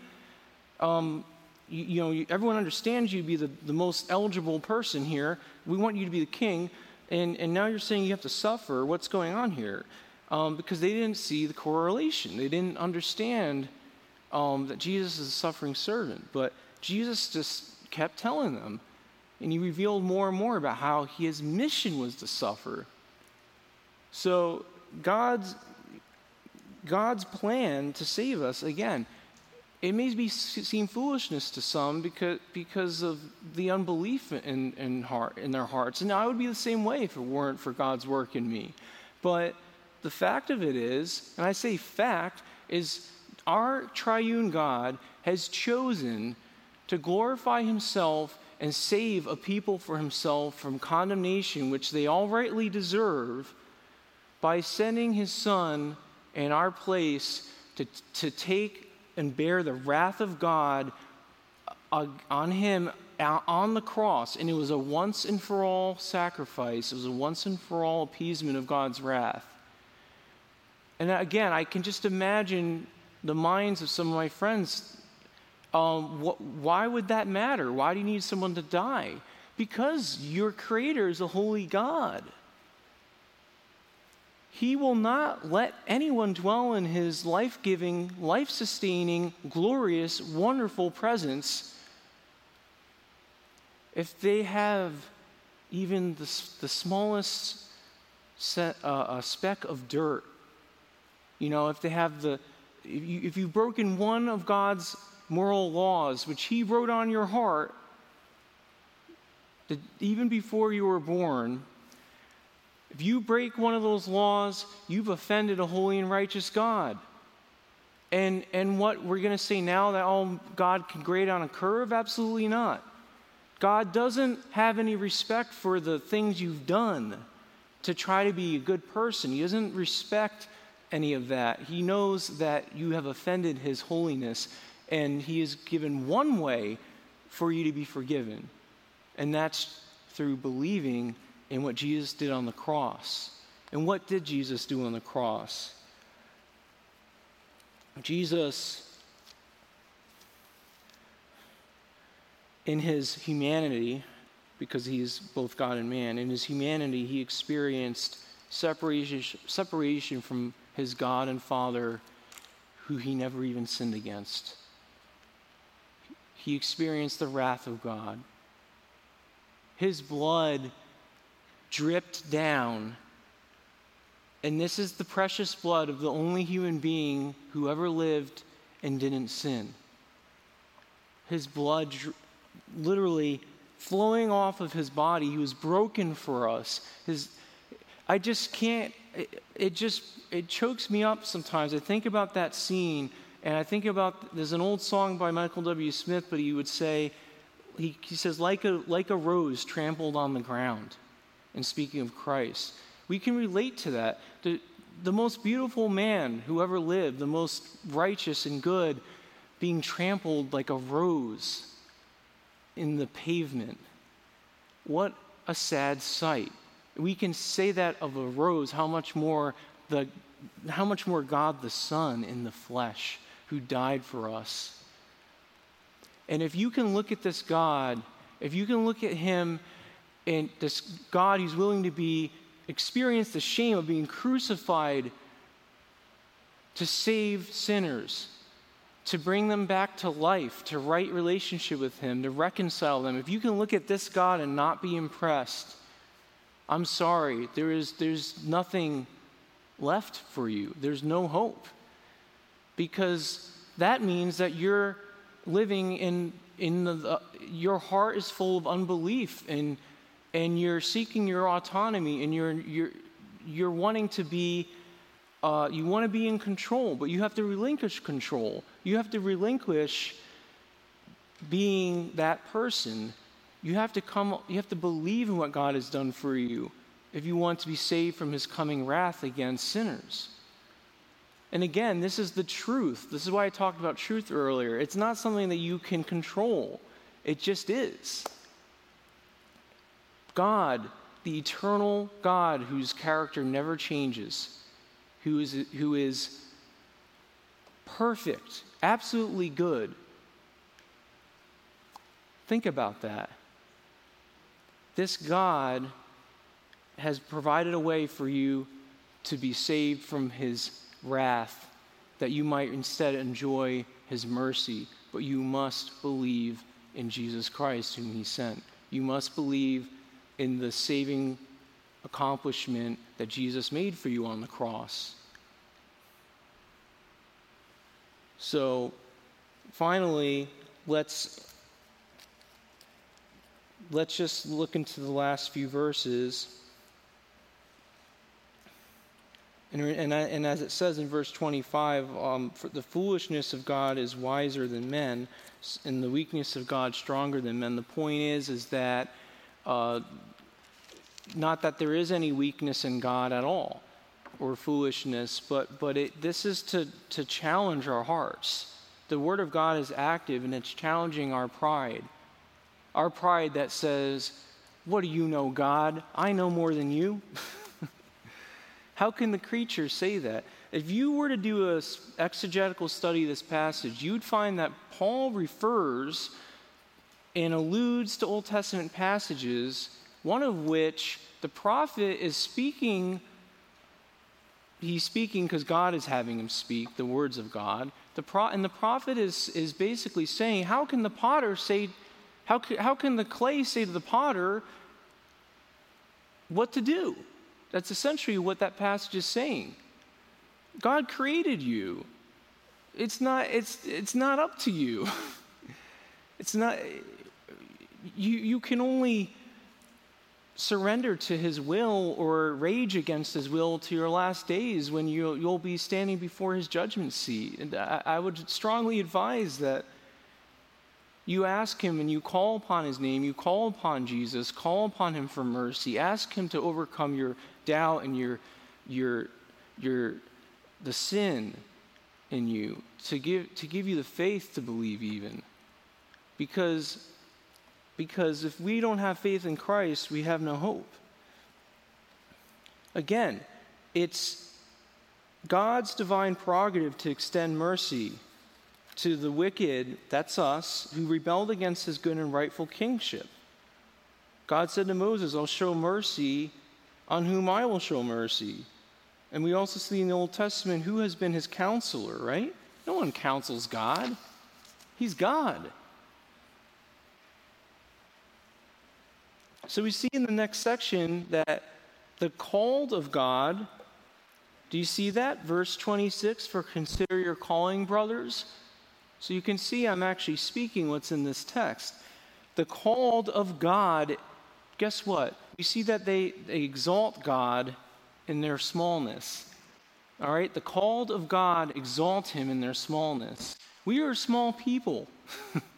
Um, you, you, know, you, everyone understands you to be the, the most eligible person here. We want you to be the king. And, and now you're saying you have to suffer. What's going on here? Um, because they didn't see the correlation, they didn't understand um, that Jesus is a suffering servant, but Jesus just kept telling them. And he revealed more and more about how his mission was to suffer. So God's, God's plan to save us, again, it may be seem foolishness to some because, because of the unbelief in, in, heart, in their hearts. And I would be the same way if it weren't for God's work in me. But the fact of it is, and I say fact, is our triune God has chosen to glorify himself and save a people for himself from condemnation, which they all rightly deserve, by sending his Son in our place to, to take and bear the wrath of God uh, on him on the cross, and it was a once and for all sacrifice, it was a once and for all appeasement of God's wrath. And again, I can just imagine the minds of some of my friends. Um, wh- why would that matter? Why do you need someone to die? Because your Creator is a holy God. He will not let anyone dwell in His life giving, life sustaining, glorious, wonderful presence if they have even the, the smallest set, uh, speck of dirt. You know, if they have the, if, you, if you've broken one of God's moral laws, which He wrote on your heart, that even before you were born, if you break one of those laws, you've offended a holy and righteous God. And, and what we're going to say now that all God can grade on a curve? Absolutely not. God doesn't have any respect for the things you've done to try to be a good person. He doesn't respect any of that. He knows that you have offended His holiness, and He has given one way for you to be forgiven, and that's through believing in what Jesus did on the cross. And what did Jesus do on the cross? Jesus, in his humanity, because he is both God and man, in his humanity, he experienced separation, separation from his God and Father who he never even sinned against. He experienced the wrath of God. His blood dripped down. And this is the precious blood of the only human being who ever lived and didn't sin. His blood dr- literally flowing off of his body. He was broken for us. His, I just can't, it, it just, it chokes me up sometimes. I think about that scene and I think about, there's an old song by Michael W. Smith, but he would say, he, he says, like a, like a rose trampled on the ground. And speaking of Christ, we can relate to that. The, the most beautiful man who ever lived, the most righteous and good, being trampled like a rose in the pavement. What a sad sight we can say that of a rose, how much more the how much more God the Son in the flesh who died for us. And if you can look at this God, if you can look at him and this God who's willing to be experience the shame of being crucified to save sinners, to bring them back to life, to right relationship with him, to reconcile them. If you can look at this God and not be impressed, I'm sorry, there is, there's nothing left for you. There's no hope. Because that means that you're living in, in the, uh, your heart is full of unbelief and, and you're seeking your autonomy and you're, you're, you're wanting to be, uh, you want to be in control, but you have to relinquish control. You have to relinquish being that person you have to come, you have to believe in what God has done for you if you want to be saved from his coming wrath against sinners. And again, this is the truth. This is why I talked about truth earlier. It's not something that you can control, it just is. God, the eternal God whose character never changes, who is, who is perfect, absolutely good. Think about that. This God has provided a way for you to be saved from his wrath, that you might instead enjoy his mercy. But you must believe in Jesus Christ, whom he sent. You must believe in the saving accomplishment that Jesus made for you on the cross. So, finally, let's let's just look into the last few verses. And, and, and as it says in verse 25, um, the foolishness of God is wiser than men, and the weakness of God stronger than men. The point is, is that uh, not that there is any weakness in God at all, or foolishness, but but it, this is to to challenge our hearts. The Word of God is active, and it's challenging our pride our pride that says, What do you know, God? I know more than you. How can the creature say that? If you were to do an exegetical study of this passage, you'd find that Paul refers and alludes to Old Testament passages, one of which the prophet is speaking. He's speaking because God is having him speak the words of God. The pro- and the prophet is, is basically saying, How can the potter say, how, how can the clay say to the potter what to do? That's essentially what that passage is saying. God created you. It's not, it's, it's not up to you. It's not, you, you can only surrender to his will or rage against his will to your last days when you, you'll be standing before his judgment seat. And I, I would strongly advise that you ask him and you call upon his name, you call upon Jesus, call upon him for mercy, ask him to overcome your doubt and your, your, your, the sin in you, to give, to give you the faith to believe even. Because, because if we don't have faith in Christ, we have no hope. Again, it's God's divine prerogative to extend mercy to the wicked, that's us, who rebelled against his good and rightful kingship. God said to Moses, I'll show mercy on whom I will show mercy. And we also see in the Old Testament who has been his counselor, right? No one counsels God, he's God. So we see in the next section that the called of God, do you see that? Verse 26 for consider your calling, brothers. So you can see I'm actually speaking what's in this text. The called of God, guess what? We see that they, they exalt God in their smallness. All right? The called of God exalt him in their smallness. We are small people.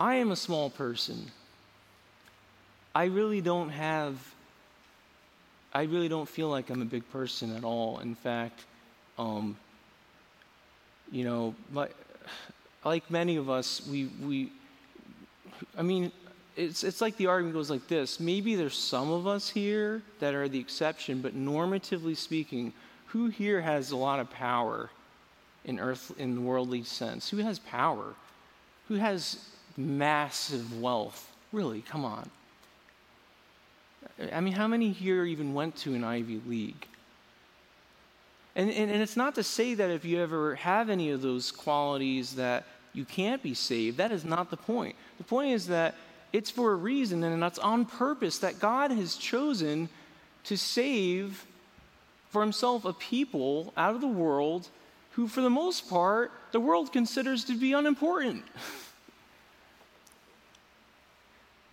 I am a small person. I really don't have, I really don't feel like I'm a big person at all. In fact, um, you know, like, like many of us, we, we, I mean, it's, it's like the argument goes like this maybe there's some of us here that are the exception, but normatively speaking, who here has a lot of power in earth, in the worldly sense? Who has power? Who has massive wealth? Really, come on. I mean, how many here even went to an Ivy League? And, and, and, it's not to say that if you ever have any of those qualities that you can't be saved. That is not the point. The point is that it's for a reason and that's on purpose that God has chosen to save for himself a people out of the world who, for the most part, the world considers to be unimportant.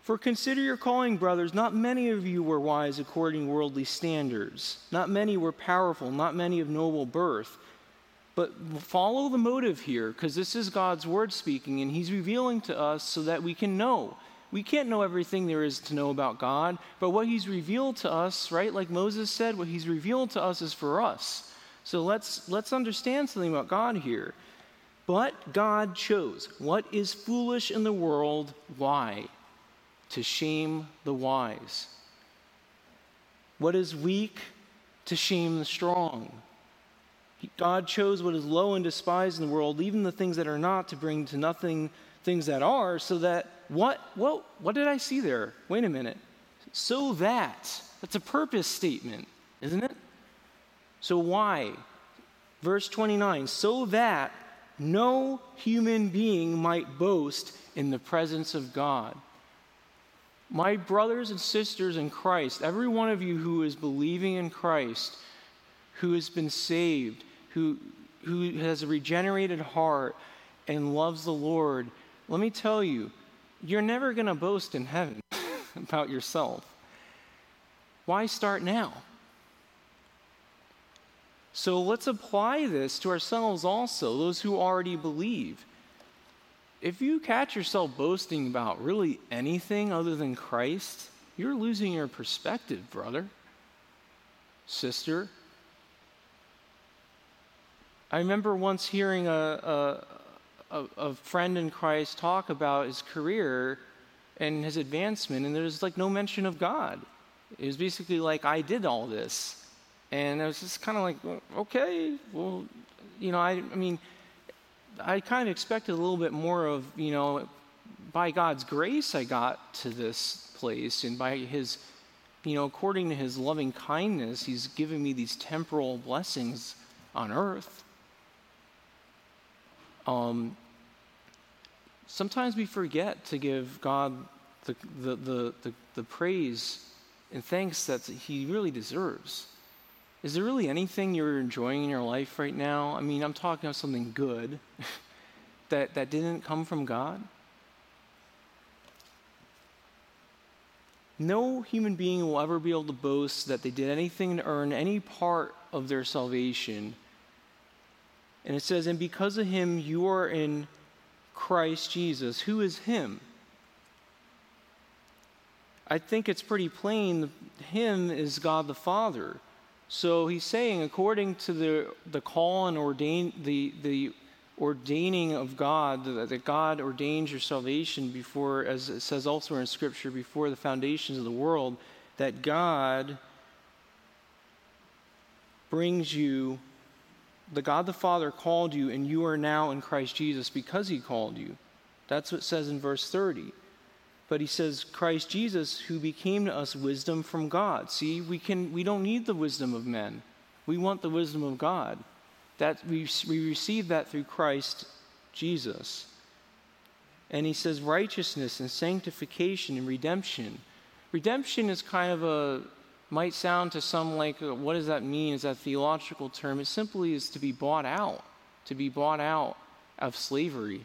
For consider your calling, brothers. Not many of you were wise according to worldly standards. Not many were powerful. Not many of noble birth. But follow the motive here, because this is God's word speaking, and He's revealing to us so that we can know. We can't know everything there is to know about God, but what He's revealed to us, right? Like Moses said, what He's revealed to us is for us. So let's let's understand something about God here. But God chose what is foolish in the world. Why? To shame the wise. What is weak to shame the strong. God chose what is low and despised in the world, even the things that are not, to bring to nothing things that are, so that what what what did I see there? Wait a minute. So that that's a purpose statement, isn't it? So why? Verse 29, so that no human being might boast in the presence of God. My brothers and sisters in Christ, every one of you who is believing in Christ, who has been saved, who, who has a regenerated heart and loves the Lord, let me tell you, you're never going to boast in heaven about yourself. Why start now? So let's apply this to ourselves also, those who already believe if you catch yourself boasting about really anything other than Christ, you're losing your perspective, brother, sister. I remember once hearing a, a, a, friend in Christ talk about his career and his advancement, and there's like no mention of God. It was basically like, I did all this. And I was just kind of like, okay, well, you know, I, I mean, I kind of expected a little bit more of, you know, by God's grace, I got to this place, and by His, you know, according to His loving kindness, He's given me these temporal blessings on earth. Um, sometimes we forget to give God the, the, the, the, the praise and thanks that He really deserves. Is there really anything you're enjoying in your life right now? I mean, I'm talking about something good that, that didn't come from God. No human being will ever be able to boast that they did anything to earn any part of their salvation. And it says, And because of him, you are in Christ Jesus. Who is him? I think it's pretty plain. Him is God the Father. So he's saying, according to the, the call and ordain, the, the ordaining of God, that God ordains your salvation before, as it says elsewhere in Scripture, before the foundations of the world, that God brings you, the God the Father called you, and you are now in Christ Jesus because he called you. That's what it says in verse 30. But he says, Christ Jesus, who became to us wisdom from God. See, we, can, we don't need the wisdom of men, we want the wisdom of God. That we, we receive that through Christ Jesus. And he says righteousness and sanctification and redemption. Redemption is kind of a, might sound to some like, uh, what does that mean? Is that theological term? It simply is to be bought out, to be bought out of slavery.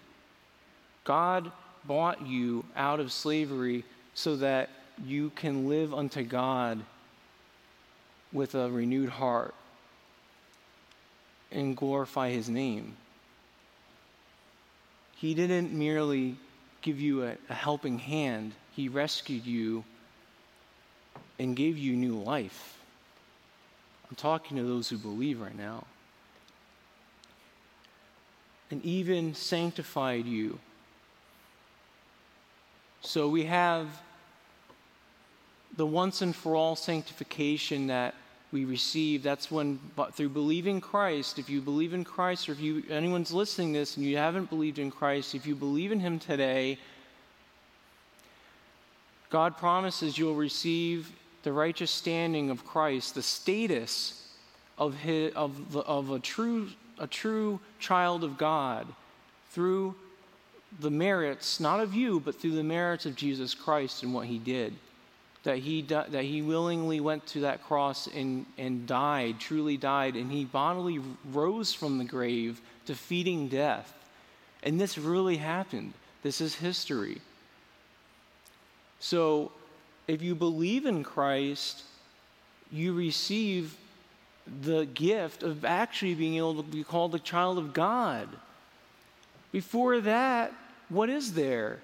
God bought you out of slavery so that you can live unto God with a renewed heart and glorify his name. He didn't merely give you a, a, helping hand, he rescued you and gave you new life. I'm talking to those who believe right now. And even sanctified you. So we have the once and for all sanctification that we receive. That's when, through believing Christ, if you believe in Christ, or if you, anyone's listening this and you haven't believed in Christ, if you believe in Him today, God promises you'll receive the righteous standing of Christ, the status of, his, of, the, of a, true, a true child of God through the merits, not of you, but through the merits of Jesus Christ and what He did that he, that he willingly went to that cross and, and died, truly died, and he bodily rose from the grave, defeating death. And this really happened. This is history. So, if you believe in Christ, you receive the gift of actually being able to be called a child of God. Before that, what is there?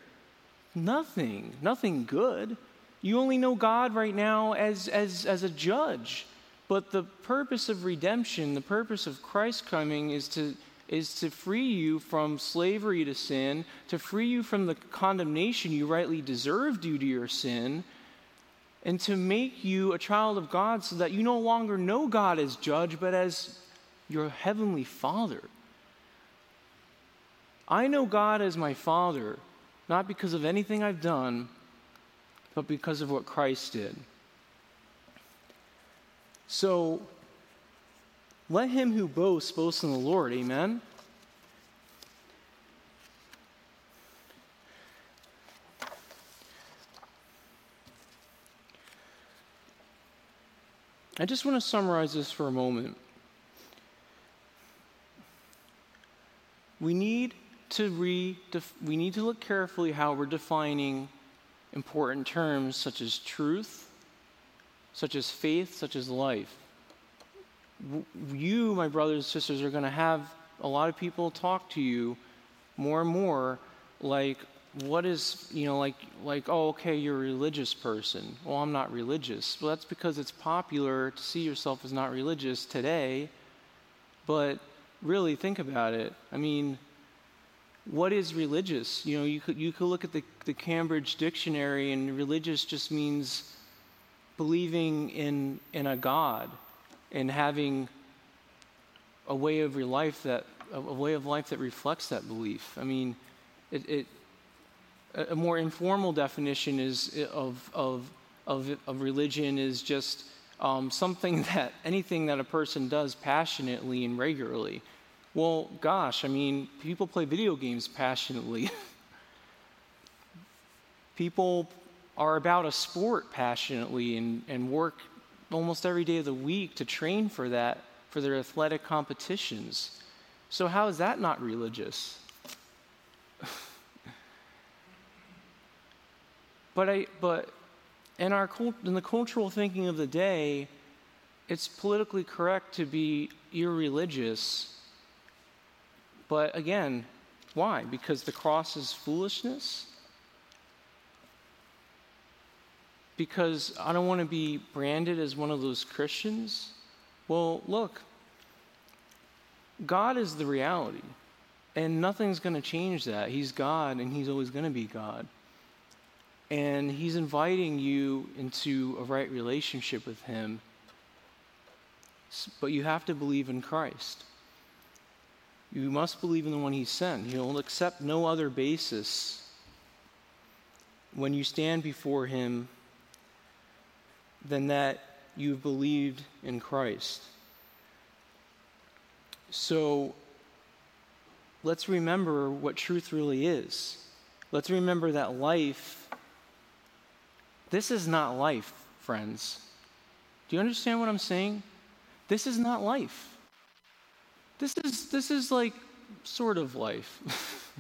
Nothing. Nothing good. You only know God right now as, as, as a judge. But the purpose of redemption, the purpose of Christ coming is to, is to free you from slavery to sin, to free you from the condemnation you rightly deserve due to your sin, and to make you a child of God so that you no longer know God as judge, but as your heavenly Father. I know God as my Father, not because of anything I've done, but because of what Christ did. So let him who boasts boast in the Lord. Amen. I just want to summarize this for a moment. We need to re we need to look carefully how we're defining important terms such as truth, such as faith, such as life. You, my brothers and sisters, are going to have a lot of people talk to you more and more like, what is, you know, like, like, oh, okay, you're a religious person. Well, I'm not religious. Well, that's because it's popular to see yourself as not religious today. But really, think about it. I mean, what is religious? You know, you could, you could look at the, the Cambridge Dictionary, and religious just means believing in, in a God and having a way of your life that a, way of life that reflects that belief. I mean, it, it a more informal definition is of, of, of, of religion is just um, something that anything that a person does passionately and regularly. Well, gosh, I mean, people play video games passionately. people are about a sport passionately and, and work almost every day of the week to train for that, for their athletic competitions. So, how is that not religious? but, I, but in, our, in the cultural thinking of the day, it's politically correct to be irreligious but again, why? Because the cross is foolishness? Because I don't want to be branded as one of those Christians? Well, look, God is the reality, and nothing's going to change that. He's God, and He's always going to be God. And He's inviting you into a right relationship with Him, but you have to believe in Christ. You must believe in the one he sent. He'll accept no other basis when you stand before him than that you've believed in Christ. So let's remember what truth really is. Let's remember that life, this is not life, friends. Do you understand what I'm saying? This is not life. This is, this is like sort of life.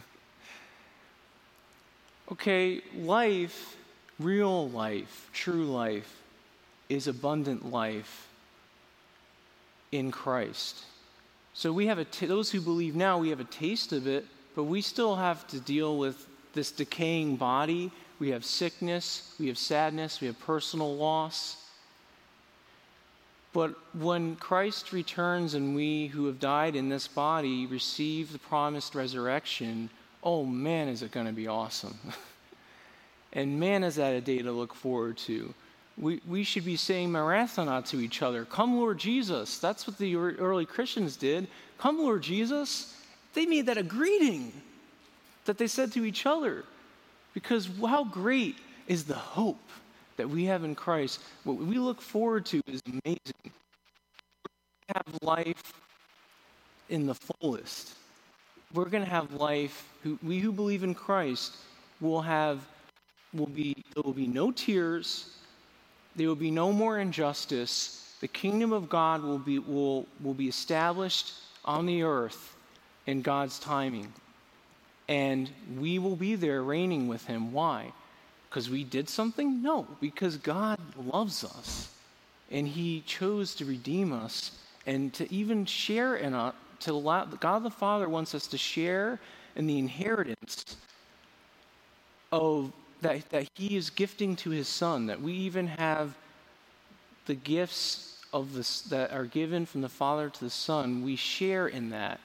okay, life, real life, true life, is abundant life in Christ. So we have a t- those who believe now, we have a taste of it, but we still have to deal with this decaying body. We have sickness, we have sadness, we have personal loss. But when Christ returns and we who have died in this body receive the promised resurrection, oh man, is it going to be awesome. and man, is that a day to look forward to. We, we should be saying Maranatha to each other. Come, Lord Jesus. That's what the early Christians did. Come, Lord Jesus. They made that a greeting that they said to each other. Because how great is the hope that we have in Christ, what we look forward to is amazing. We have life in the fullest. We're going to have life. Who, we who believe in Christ will have will be there will be no tears. There will be no more injustice. The kingdom of God will be will will be established on the earth in God's timing. And we will be there reigning with him. Why? Because we did something? No, because God loves us. And He chose to redeem us and to even share in us, to allow, God the Father wants us to share in the inheritance of that, that He is gifting to His Son, that we even have the gifts of this that are given from the Father to the Son, we share in that.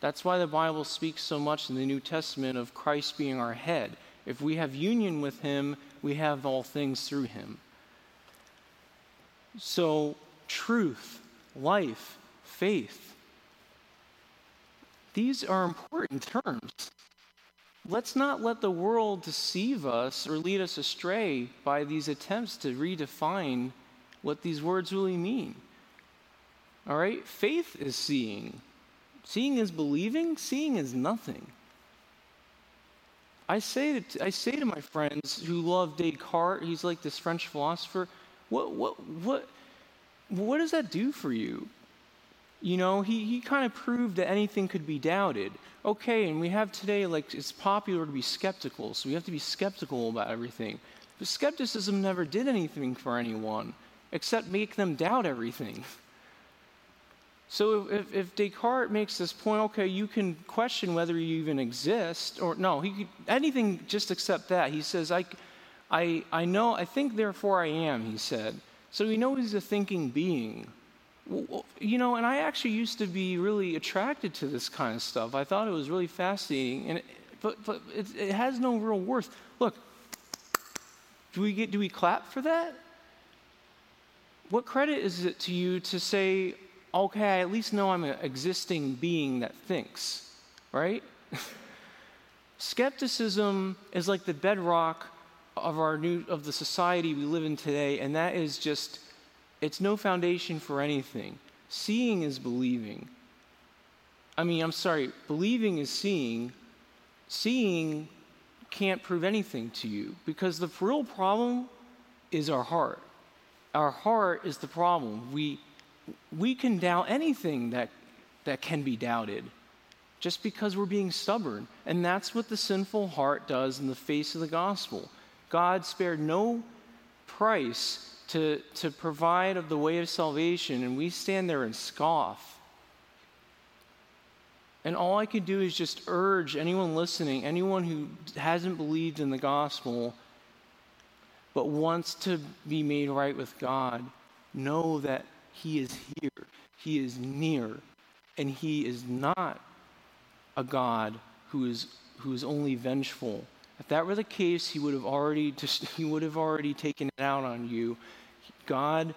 That's why the Bible speaks so much in the New Testament of Christ being our head. If we have union with him, we have all things through him. So, truth, life, faith, these are important terms. Let's not let the world deceive us or lead us astray by these attempts to redefine what these words really mean. All right? Faith is seeing. Seeing is believing, seeing is nothing. I say, to, I say to my friends who love Descartes, he's like this French philosopher, what, what, what, what does that do for you? You know, he, he kind of proved that anything could be doubted. Okay, and we have today, like, it's popular to be skeptical, so we have to be skeptical about everything. But skepticism never did anything for anyone except make them doubt everything. So if, if, Descartes makes this point, okay, you can question whether you even exist, or no, he could, anything just accept that. He says, I, I, I know, I think, therefore I am, he said. So we know he's a thinking being. You know, and I actually used to be really attracted to this kind of stuff. I thought it was really fascinating. And but, but it, it has no real worth. Look, do we, get, do we clap for that? What credit is it to you to say, okay, I at least know I'm an existing being that thinks, right? Skepticism is like the bedrock of our new of the society we live in today, and that is just it's no foundation for anything. Seeing is believing. I mean, I'm sorry, believing is seeing. Seeing can't prove anything to you because the real problem is our heart. Our heart is the problem. We, we can doubt anything that, that can be doubted just because we're being stubborn. And that's what the sinful heart does in the face of the gospel. God spared no price to, to provide of the way of salvation, and we stand there and scoff. And all I can do is just urge anyone listening, anyone who hasn't believed in the gospel, but wants to be made right with God, know that He is here, He is near, and He is not a God who is, who is only vengeful if that were the case, he would have already just, he would have already taken it out on you. God,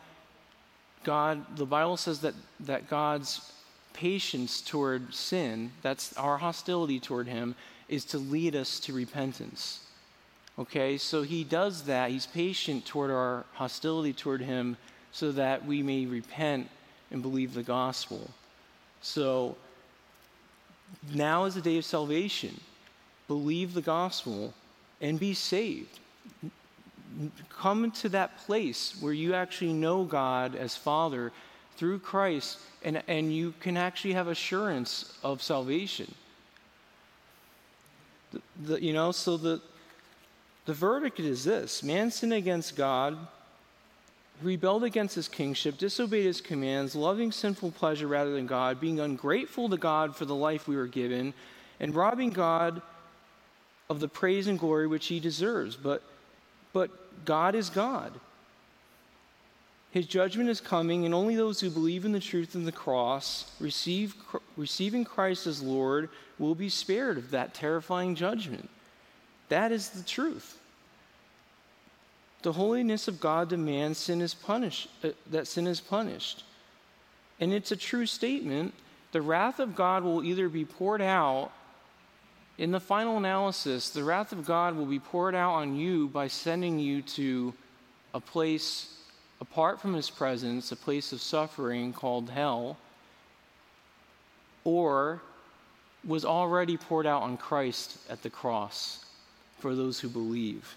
God, the Bible says that, that God's patience toward sin, that's our hostility toward him, is to lead us to repentance. Okay, so he does that. He's patient toward our hostility toward him so that we may repent and believe the gospel. So now is the day of salvation believe the gospel, and be saved. Come to that place where you actually know God as Father through Christ, and, and you can actually have assurance of salvation. The, the, you know, so the, the verdict is this man sinned against God, rebelled against his kingship, disobeyed his commands, loving sinful pleasure rather than God, being ungrateful to God for the life we were given, and robbing God of the praise and glory which he deserves. But, but God is God. His judgment is coming, and only those who believe in the truth of the cross, receive, receiving Christ as Lord, will be spared of that terrifying judgment. That is the truth. The holiness of God demands sin is punished, uh, that sin is punished. And it's a true statement. The wrath of God will either be poured out in the final analysis, the wrath of God will be poured out on you by sending you to a place apart from his presence, a place of suffering called hell, or was already poured out on Christ at the cross for those who believe.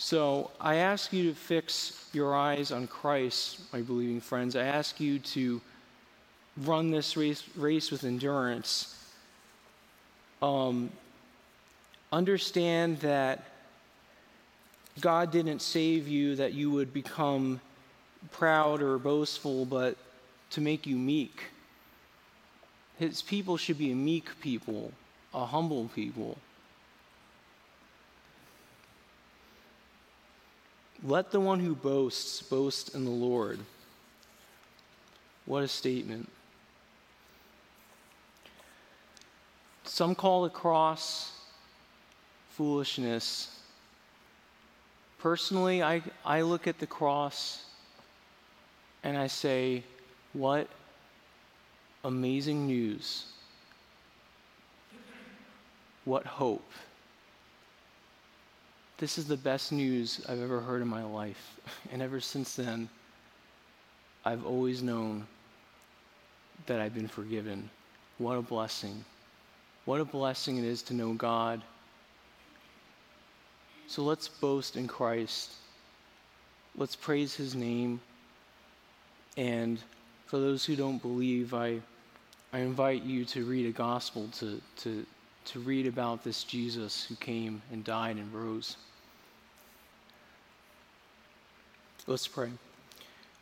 So I ask you to fix your eyes on Christ, my believing friends. I ask you to run this race, race with endurance um, understand that God didn't save you that you would become proud or boastful, but to make you meek. His people should be a meek people, a humble people. Let the one who boasts boast in the Lord. What a statement. Some call the cross foolishness. Personally, I, I look at the cross and I say, what amazing news. What hope. This is the best news I've ever heard in my life. And ever since then, I've always known that I've been forgiven. What a blessing. What a blessing it is to know God. So let's boast in Christ. Let's praise his name. And for those who don't believe, I, I invite you to read a gospel, to, to, to read about this Jesus who came and died and rose. Let's pray.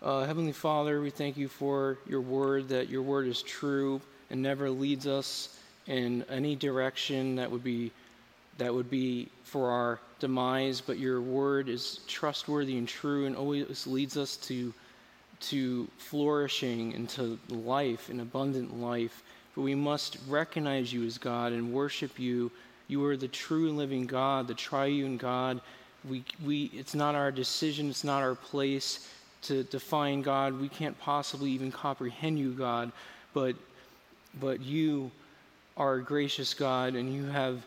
Uh, Heavenly Father, we thank you for your word, that your word is true and never leads us in any direction that would be that would be for our demise, but your word is trustworthy and true and always leads us to to flourishing and to life, an abundant life. but we must recognize you as God and worship you. You are the true and living God, the triune God. We, we, it's not our decision, it's not our place to define God. We can't possibly even comprehend you, God, but, but you are a gracious God and you have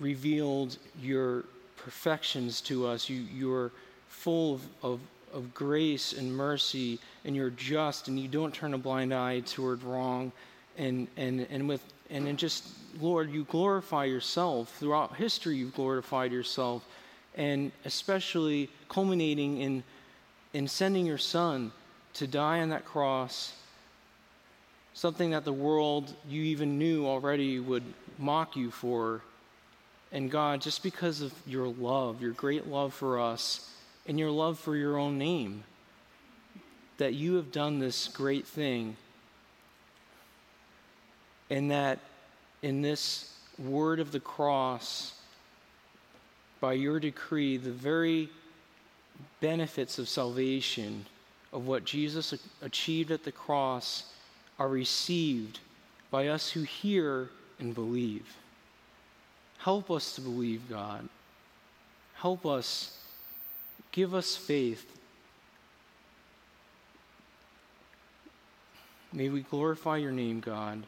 revealed your perfections to us. You, you're full of, of, of grace and mercy, and you're just, and you don't turn a blind eye toward wrong. And, and, and with and then just lord you glorify yourself throughout history you've glorified yourself and especially culminating in in sending your son to die on that cross something that the world you even knew already would mock you for. And god just because of your love your great love for us and your love for your own name that you have done this great thing. And that in this word of the cross, by your decree, the very benefits of salvation, of what Jesus achieved at the cross, are received by us who hear and believe. Help us to believe, God. Help us. Give us faith. May we glorify your name, God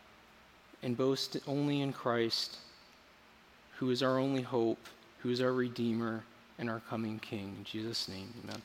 and boast only in Christ, who is our only hope, who is our Redeemer and our coming King. In Jesus' name, amen.